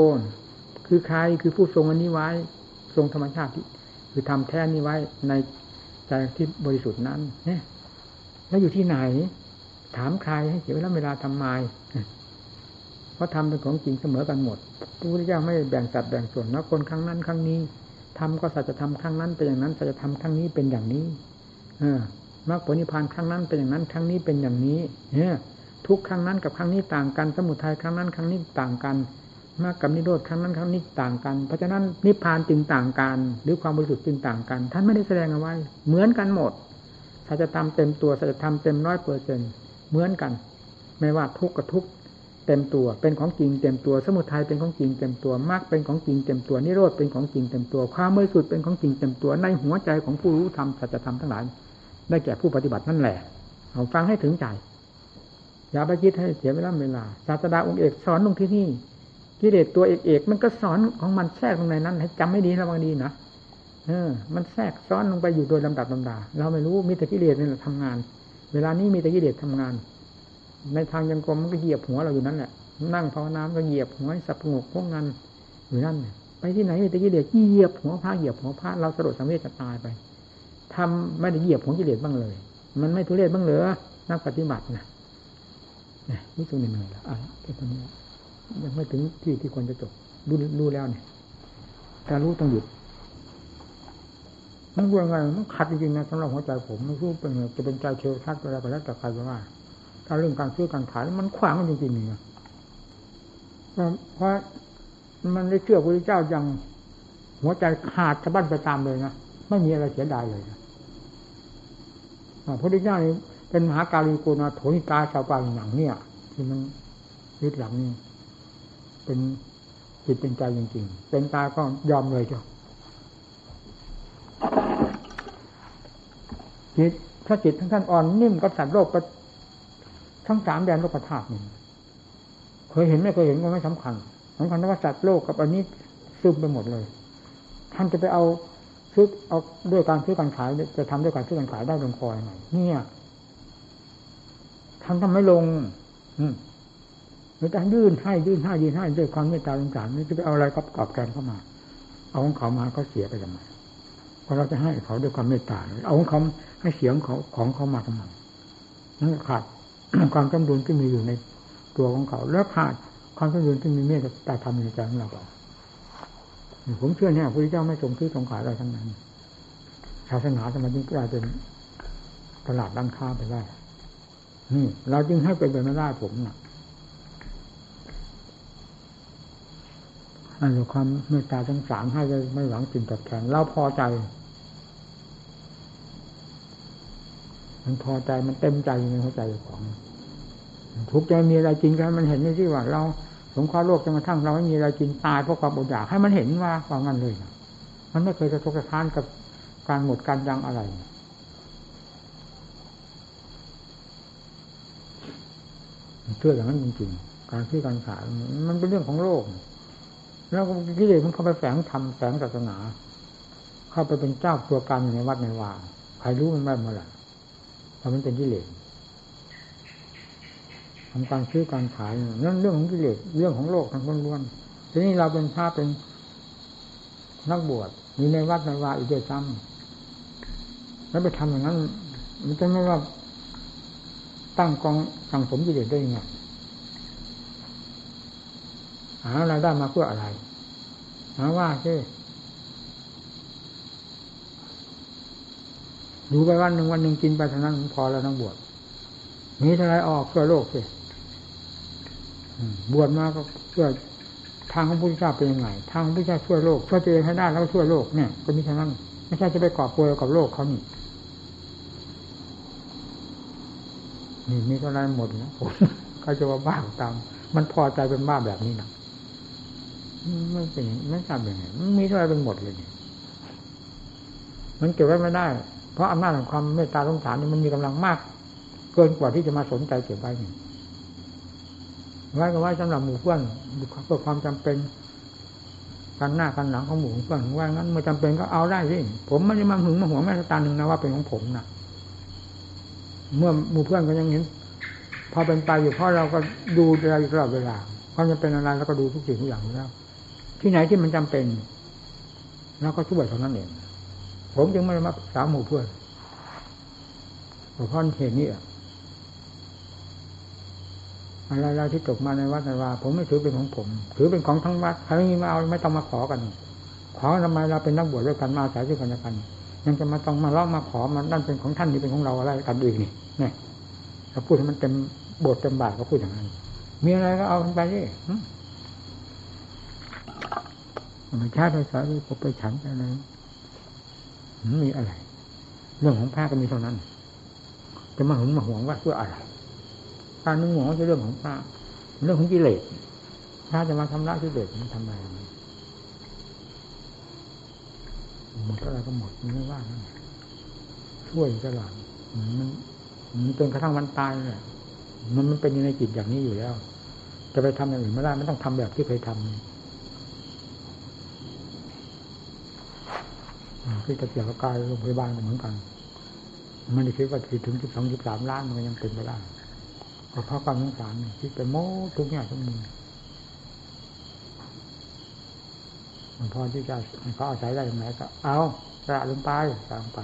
คือใครคือผู้ทรงอันนี้ไว้ ทรงธรรมชาติคือทำแท้นี้ไว้ในใจที่บริสุทธิ์นั้นเนี่ยแล้วอยู่ที่ไหน ถามใครให้เสียเวลาเวลาทำไมเพราะทำเป็นของจริงเสมอกันหมดพระพุทธเจ้าไม่แบ่งสัดแบ่งส่วนนะคนครั้งนั้นครั้งนี้ทำก็สัจธรรมครั้งนั้นเป็นอย่างนั้นสัจธรรมครั้งนี้เป็นอย่างนี้ เออมรรคผลนิพพานครั้งนั้นเป็นอย่างนั้น ครั้งนี้เป็นอย่างนี้ เนี่ย ทุกครั้งนั้นกับครั้งนี้ต่างกัน สมุทัยครั้งนั้นครั้งนี้ต่างกัน มรรคกับนิโรธครั้งนั้นครั้งนี้ต่างกัน เพราะฉะนั้นนิพพานจึงต่างกัน หรือความบริสุทธิ์จึงต่างกัน ท่านไม่ได้แสดงเอาไว้ เหมือนกันหมดสัจธรรมเต็มตัวสัจธรรมเต็มร้อยเปอร์เซ็นเหมือนกัน ไม่ว่าทุกข์กับทุกข์เต็มตัว เป็นของจริงเต็มตัว สมุทัยเป็นของจริงเต็มตัวมรรคเป็นของจริงเต็มตัวนิโรธเป็นของจริงเต็มตัว ความบริสุทธิ์เป็นของจริงเต็มตัว ในหัวใจของผู้รู้ธรรมสัจธรรมทั้งหลาย ได้แก่ผู้ปฏิบัตินั่นแหละเอาฟังให้ถึงใจอย่าไปคิดให้เสียเวลาเวลาศาสดาองค์เอกสอนลงที่นี่ กิเลสตัวเอกเอกมันก็สอนของมันแทรกลงในนั้น ให้จำไม่ดีระวังดีนะเออ มันแทรกซ้อนลงไปอยู่โดยลำดับลำดา เราไม่รู้มีแต่กิเลสนี่แหละทำงาน เวลานี้มีแต่กิเลสทำงาน ในทางยังกรมมันก็เหยียบหัวเราอยู่นั่นแหละนั่งภาวนาก็เหยียบหัวสับงกพวกงานอยู่นั่นไปที่ไหนมีแต่กิเลสเหยียบหัวพระเหยียบหัวพระเราสลดสังเวชจะตายไปทำไม่ได้เหยียบหัวกิเลสบ้างเลย มันไม่ทุเรศบ้างเหรอนักปฏิบัตินะนี่นี่ตรงนี้เหนื่อยแล้วอะแค่ตรงนี้ ยังไม่ถึงที่ที่ควรจะจบรู้รู้แล้วเนี่ยการรู้ต้องหยุดมันรู้ยังไงมันขัดจริงๆนะสำหรับหัวใจผมไม่รู้เป็นจะเป็นใจเชลทัดอะไรไปแล้วแต่ใครจะว่า ถ้าเรื่องการซื้อการขายมันขวางมันจริงๆเนี่ยเพราะมันได้เชื่อพระเจ้าอย่างหัวใจขาดสะบั้นไปตามเลยนะไม่มีอะไรเสียดายเลยนะพระพุทธเจ้านี่เป็นมหาการีโกนาโถนิกาชาวปางหนังเนี่ย ที่มันยึดหลังนี่ เป็นจิตเป็นใจจริงๆ เป็นตาก็ยอมเลยจ้ะจิตถ้าจิตทั้งท่านอ่อนนิ่มกับสัตว์โลกก็ทั้งสามแดนโลกธาตุนี่เคยเห็นไม่เคยเห็นก็ไม่สำคัญสำคัญว่าสัตว์โลกกับอันนี้ซึมไปหมดเลย ท่านจะไปเอาซื้อเอาด้วยการซื้อการขายจะทำด้วยการซื้อการขายได้ลงคอยไหนเนี่ยท่านทำไม่ลง อืม หรือการยื่นให้ยื่นให้ยื่นให้ด้วยความเมตตาสงสารนี่จะไปเอาอะไรกับกอบแกนเข้ามา เอาของเขามาเขาเสียไปทำไมพอเราจะให้เขาด้วยความเมตตาเอาของเขาให้เสียงเขาของเขามาทำไมนั่นขาดความสมดุลที่มีอยู่ในตัวของเขา แล้วขาดความสมดุลที่มีเมตตาธรรมในใจของเราผมเชื่อเนี่ยพระพุทธเจ้าไม่ทรงซื้อทรงขายอะไรทั้งนั้นศาสนาสมัยนี้กลายเป็นตลาดด้านค้าไปได้นี่เราจึงให้เป็นไปไม่ได้ผมนะ่ะ อันนี้ความเมตตาสงสารให้ไม่หวังสิ่งตอบแทนเราพอใจ มันพอใจมันเต็มใจในหัวใจของ ทุกใจมีอะไรจริงกันมันเห็นนี่ที่ว่า เราสงเคราะห์โลกจนกระทั่งเราไม่มีอะไรกินตายเพราะความอดอยากให้มันเห็นว่าคว่างั้นเลยมันไม่เคยจะทกทานกับการหมดการยังอะไรเชื่ออย่างนั้นจริงๆการที่การขายมันเป็นเรื่องของโลก แล้วกิเลสมันเข้าไปแฝงทำแฝงศาสนา เข้าไปเป็นเจ้าตัวการอยู่ในวัดในวาใครรู้มันได้เมื่อไหร่เพราะมันเป็นกิเลสทำการซื้อการขายนั่นเรื่องของกิเลสเรื่องของโลกทั้งล้วนๆทีนี้เราเป็นพระเป็นนักบวชอยู่ในวัดในวาอีกด้วยซ้ำแล้วไปทำอย่างนั้น มันจะไม่ว่าตั้งกองสั่งสมกิเลสได้ยังไง หารายได้มาเพื่ออะไร หาว่าใช่ดูไปวันหนึ่งวันหนึ่งกินไปเท่านั้นพอแล้วทั้งบวชมีอะไรออกเพื่อโลกสิบวชมาก็เพื่อทางของพระพุทธเจ้าเป็นยังไงทางของพระพุทธเจ้าช่วยโลกช่วยตัวเองให้ได้แล้วก็ช่วยโลกเนี่ย ก็มีเท่านั้นไม่ใช่จะไปกอบโกยกับโลกเขานี่นี่มีเท่าไรหมดนะผมเขาจะว่าบ้าตาม มันพอใจเป็นบ้าแบบนี้นะ ไม่เป็นไม่ทราบยังไงมันมีเท่าไรเป็นหมดเลยมันเก็บไว้ไม่ได้ เพราะอำนาจของความเมตตาสงสารนี่มันมีกำลังมาก เกินกว่าที่จะมาสนใจเก็บไว้นี่ไว้ก็ไว้สำหรับหมู่เพื่อนเพื่อความจำเป็นกันหน้ากันหลังของหมู่เพื่อนว่างั้นเมื่อจำเป็นก็เอาได้สิผมไม่ได้มาหึงมาหวงแม่ตาหนึ่งนะว่าเป็นของผมนะเมื่อหมู่เพื่อนก็ยังเห็นพอเป็นไปอยู่เพราะเราก็ดูเราอยู่ตลอดเวลาความจะเป็นอะไรเราก็ดูทุกสิ่งทุกอย่างแล้ว ที่ไหนที่มันจำเป็นเราก็ช่วยเท่านั้นเอง ผมจึงไม่ได้มาสามหมู่เพื่อนเพราะเหตุนี้อะไรๆที่ตกมาในวัดในวาผมไม่ถือเป็นของผม ถือเป็นของทั้งวัดใครไม่มาเอาไม่ต้องมาขอกัน ขอทำไมเราเป็นนักบวชด้วยกันมาสายด้วยกันกัน ยังจะมาต้องมาเล่ามาขอมันนั่นเป็นของท่านนี่เป็นของเราอะไรกันอีกนี่เนี่ยเราพูดให้มันเต็มบทเต็มบาทก็พูดอย่างนั้นมีอะไรก็เอาไปดิ มันชาติไปสายไปไปฉันไปอะไรมีอะไร เรื่องของพระก็มีเท่านั้น จะมาหึงมาหวงว่าเพื่ออะไรการนึงหวงจะเรื่องของพระเรื่องของกิเลสถ้าจะมาทำร้ายกิเลสมันทำไมหมดอะไรก็หมดมไม่ว่านะช่วยตลอดมันมันเป็นกระทั่งวันตายเนี่ยมันมันเป็นอยู่ในจิตอย่างนี้อยู่แล้ว จะไปทำอย่างอื่นไม่ได้ไม่ต้องทำแบบที่เคยทำ ที่ตะเกียบกายโรงพยาบาลเหมือนกันมันได้คิดว่าถึงสิบสองสิบสามล้านมันยังเป็นไปได้เพราะความสงสารที่ไปโม้ทุกอย่างทุกมุมมันพอที่จะเขาอาศัยได้ไหมก็ เอาสระลงไปสระลงไป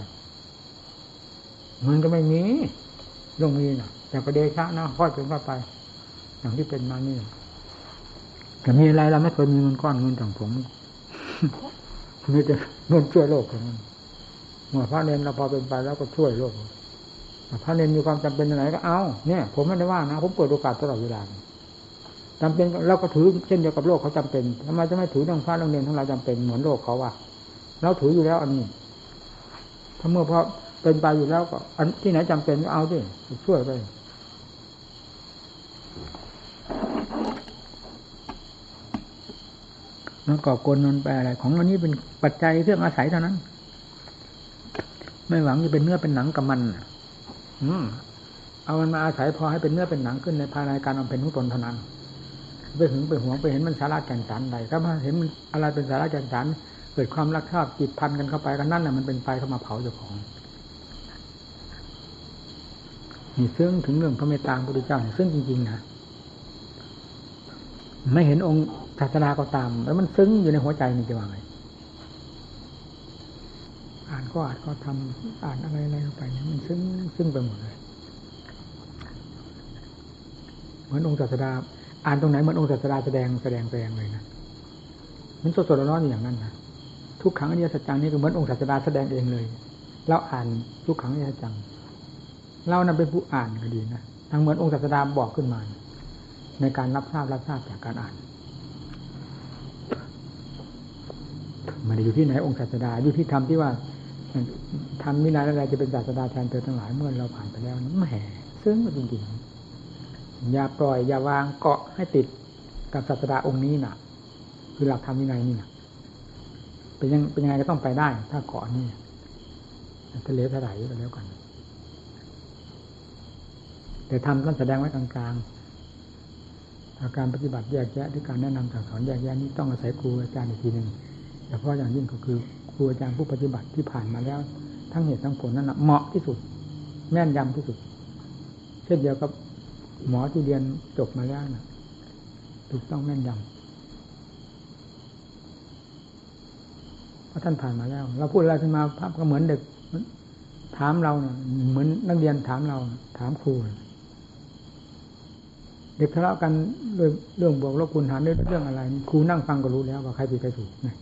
มันก็ไม่มีลงมีนะแต่ประเดชะนะค่อยเป็นก็ไป อย่างที่เป็นมานี่แต่มีอะไรเราไม่เคยมีเงินก้อนเงินต่างผม มีแต่เงินช่วยโลกเท่านั้นเมื่อพระเนรเราพอเป็นไปแล้วก็ช่วยโลกพระเนรมีความจำเป็นไหนก็เอาเนี่ย ผมไม่ได้ว่านะผมเปิดโอกาสตลอดเวลาจำเป็นเราก็ถือเช่นเดียวกับโลกเขาจำเป็นทำไมจะไม่ถือเรื่องพระเรื่องเนรทั้งหลายจำเป็นเหมือนโลกเขาว่าเราถืออยู่แล้วอันนี้ถ้าเมื่อพอเป็นไปอยู่แล้วก็ อันที่ไหนจำเป็นก็เอาดิช่วยไป แล้วกอกลนนไปอะไร ของอันนี้เป็นปัจจัยเครื่องอาศัยเท่านั้น ไม่หวังจะเป็นเนื้อเป็นหนังกับมันอืมเอามันมาอาศัยพอให้เป็นเนื้อเป็นหนังขึ้นในภายในการอาเป็นของตนเท่านั้นไปถึงไปหวงไปเห็นมันสาระแก่นสารใดถ้ามาเห็นมันอะไรเป็นสาระแก่นสารเกิดความรักชอบจิตพันกันเข้าไปกันนั่นแหละมันเป็นไฟเข้ามาเผาเจ้าของนี่ซึ่งถึงเรื่องพระเมตตาพระพุทธเจ้าซึ่งจริงๆนะไม่เห็นองค์ ศาสนาก็ตาม แล้วมันซึ้งอยู่ในหัวใจนี่จะว่าไงอ่านก็อ่านก็ทำอ่านอะไรอะไรไปเนี่ยมันซึ้งซึ้งไปหมดเลยเหมือนองค์ศาสดาอ่านตรงไหนเหมือนองค์ศาสดาแสดงแสดงแสดงเลยนะมันสดๆร้อนๆอย่างนั้นนะทุกครั้งอนิจจจังนี่ก็เหมือนองค์ศาสดาแสดงเองเลยเราอ่านทุกครั้งอนิจจจังเรานั้นเป็นผู้อ่านก็ดีนะทั้งเหมือนองค์ศาสดาบอกขึ้นมา ในการรับทราบรับทราบจากการอ่าน มันอยู่ที่ไหนองค์ศาสดาอยู่ที่ธรรมที่ว่าทำมินาอะไรจะเป็นศาสดาแทนเธอทั้งหลายเมื่อเราผ่านไปแล้วแหมซึ่งจริงๆอย่าปล่อยอย่าวางเกาะให้ติดกับศาสดาองค์นี้น่ะ คือหลักธรรมวินัยนี่น่ะ เป็นยังเป็นยังไงก็ต้องไปได้ ถ้าเกาะนี่ทะเลทลายก็แล้วกัน แต่ทำต้องแสดงไว้กลางๆอาการปฏิบัติแยกแยะด้วยการแนะนำสั่งสอนแยกแยะนี้ต้องอาศัยครูอาจารย์อีกทีหนึ่ง แต่เพราะอย่างยิ่งก็คือครูอาจารย์ผู้ปฏิบัติที่ผ่านมาแล้ว ทั้งเหตุทั้งผลนั้นเหมาะที่สุด แม่นยำที่สุด เช่นเดียวกับหมอที่เรียนจบมาแล้วนะถูกต้องแม่นยำเพราะท่านผ่านมาแล้ว เราพูดอะไรขึ้นมาภาพก็เหมือนเด็กถามเราเนะเหมือนนักเรียนถามเรา ถามครูเด็กทะเลาะกันเรื่องเรื่องบวกลบคูณหารเรื่องอะไร ครูนั่งฟังก็รู้แล้วว่าใครผิดใครถูกนะ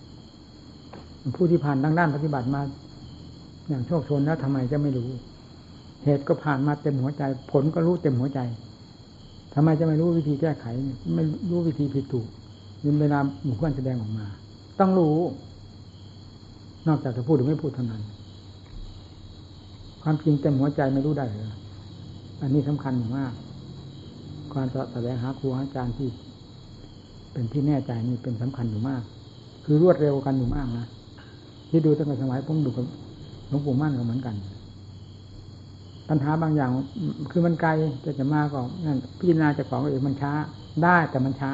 ผู้ที่ผ่านทางด้านปฏิบัติมา อย่างโชคชนแล้วทำไมจะไม่รู้ เหตุก็ผ่านมาเต็มหัวใจ ผลก็รู้เต็มหัวใจทำไมจะไม่รู้วิธีแก้ไข ไม่รู้วิธีผิดถูกยินเวลาหมู่เพื่อนแสดงออกมา ต้องรู้ นอกจากจะพูดหรือไม่พูดเท่านั้น ความจริงเต็มหัวใจไม่รู้ได้เลยอันนี้สำคัญมากการแสดงหาครูอาจารย์ที่ เป็นที่แน่ใจนี่เป็นสำคัญอยู่มาก คือรวดเร็วกันอยู่มากนะ ที่ดูตั้งแต่สมัยผมดูกับหลวงปู่มั่นก็เหมือนกัน ปัญหาบางอย่าง คือมันไกลจะจะมาก็นั่นพิจารณาจะของเองมันช้า ได้แต่มันช้า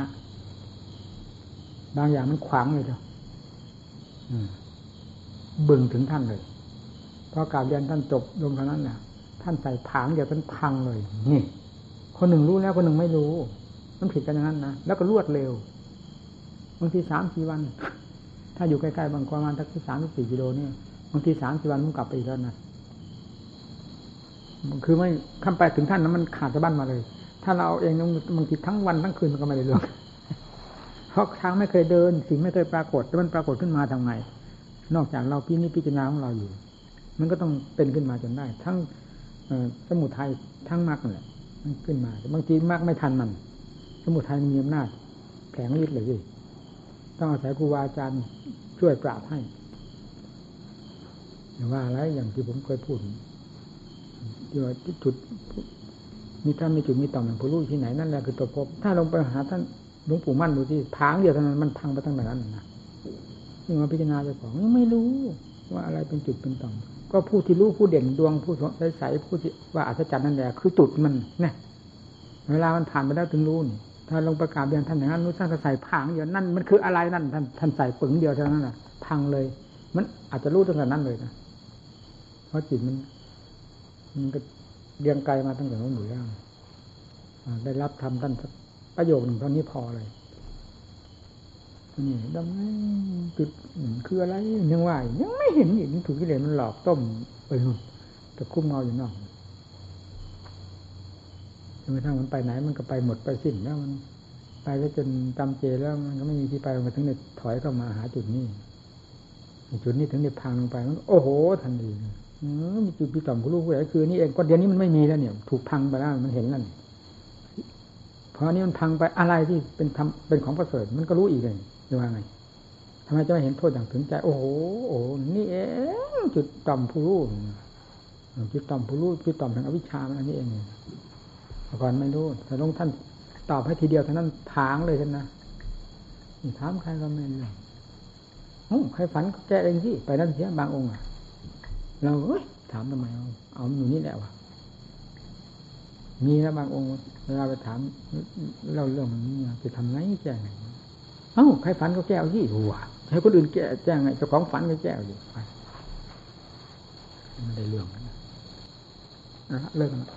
บางอย่างมันขวางเลยเจ้าบึงถึงท่านเลยพอกรารเรียนท่านจบลงเท่านั้นน่ะท่านใส่ผางเดี๋ยวท่านพังเลยนี่คนหนึ่งรู้แล้วคนหนึ่งไม่รู้มันผิดกันอย่างนั้นนะแล้วก็รวดเร็วบางทีสามสี่วัน ถ้าอยู่ใกล้ๆบางประมาณสักสามสิบสี่กิโลนี่บางทีสามสิบวันมันกลับไปอีกแล้วนะคือไม่ข้ามไปถึงท่านนั้นมันขาดจะบั้นมาเลย ถ้าเราเอาเองบางทีทั้งวันทั้งคืนมันก็ไม่ได้เรื่องเพราะทางไม่เคยเดิน สิ่งไม่เคยปรากฏแล้วมันปรากฏขึ้นมาทาไง นอกจากเราพี่นี่พิจารณาของเราอยู่ มันก็ต้องเป็นขึ้นมาจนได้ ทั้งสมุทัยทั้งมรรคเนี่ยมันขึ้นมาบางทีมรรคไม่ทันมัน สมุทัยมีอำนาจแข็งฤทธิ์เลย ต้องอาศัยครูบาอาจารย์ช่วยปราบให้อย่าว่าอะไรอย่างที่ผมเคยพูดที่ว่าจุดมีท่านมีจุดมีต่อมอย่างผู้รู้ที่ไหนนั่นแหละคือตัวพบ ถ้าลงไปหาท่านหลวงปู่มั่นดูที่พางเดียวเท่านั้นมันพังไปตั้งแต่นั้นนะนี่มาพิจารณาเจ้าของไม่รู้ ว่าอะไรเป็นจุดเป็นต่อมก็ผู้ที่รู้ผู้เด่นดวงผู้ใสใสผู้ที่ว่าอัศจรรย์นั่นแหละคือจุดมันเนี่ยเวลามันผ่านไปแล้วถึงรู้นี่ ถ้าลงประกาศเรียนท่านอย่างนั้นนู้นท่านใส่ผังเดียวนั่นมันคืออะไรนั่นท่านท่านใส่ปึงเดียวเท่านั้นน่ะ พังเลย มันอาจจะรู้ตั้งแต่นั้นเลยนะเพราะจิตมัน มันก็เรียงไกลมาตั้งแต่นั้นอยู่แล้วได้รับทำท่านประโยคหนึ่งเท่านี้พอเลยนี่ดำจุดคืออะไรยังว่ายังไม่เห็นอีกถูกกิเลสมันหลอกต้มไปนู่นแต่คุ้มเงาอยู่นอก จนกระทั่งมันไปไหน มันก็ไปหมดไปสิ้นแล้วมัน ไปแล้วจนจำเจแล้วมันก็ไม่มีที่ไปมันถึงได้ถอยเข้ามาหาจุดนี้จุดนี้ถึงได้พังลงไปมันโอ้โหทันทีมีจุดปีต่อมผู้รู้ผู้ใหญ่คือนี่เองก็เดี๋ยวนี้มันไม่มีแล้วเนี่ย ถูกพังไปแล้วมันเห็นแล้วพอนี้มันพังไปอะไรที่เป็นทำเป็นของประเสริฐมันก็รู้อีกเลยจะว่าไงทำไมจะไม่เห็นโทษอย่างถึงใจ โอ้โหโอ้นี่เองจุดต่อมผู้รู้จุดต่อมผู้รู้จุดต่อมแห่งอวิชชามันอันนี้เอง ก่อนไม่รู้แต่ลงท่านตอบให้ทีเดียวเท่านั้นผางเลยท่านนะถามใครก็ไม่รู้ใครฝันก็แก้เองสิไปนั่นเสียบางองค์อะ เราเอ้ยถามทำไมเอาเอาอยู่นี่แหละวะมีแล้วบางองค์เวลาไปถามเราเรื่องนี้จะทำไงแก้ไงเอ้าใครฝันก็แก้เอาสิหัวให้คนอื่นแก้แจ้งไงเจ้าของฝันก็แก้อยู่ไปไม่ได้เรื่องนะเลิกแล้ว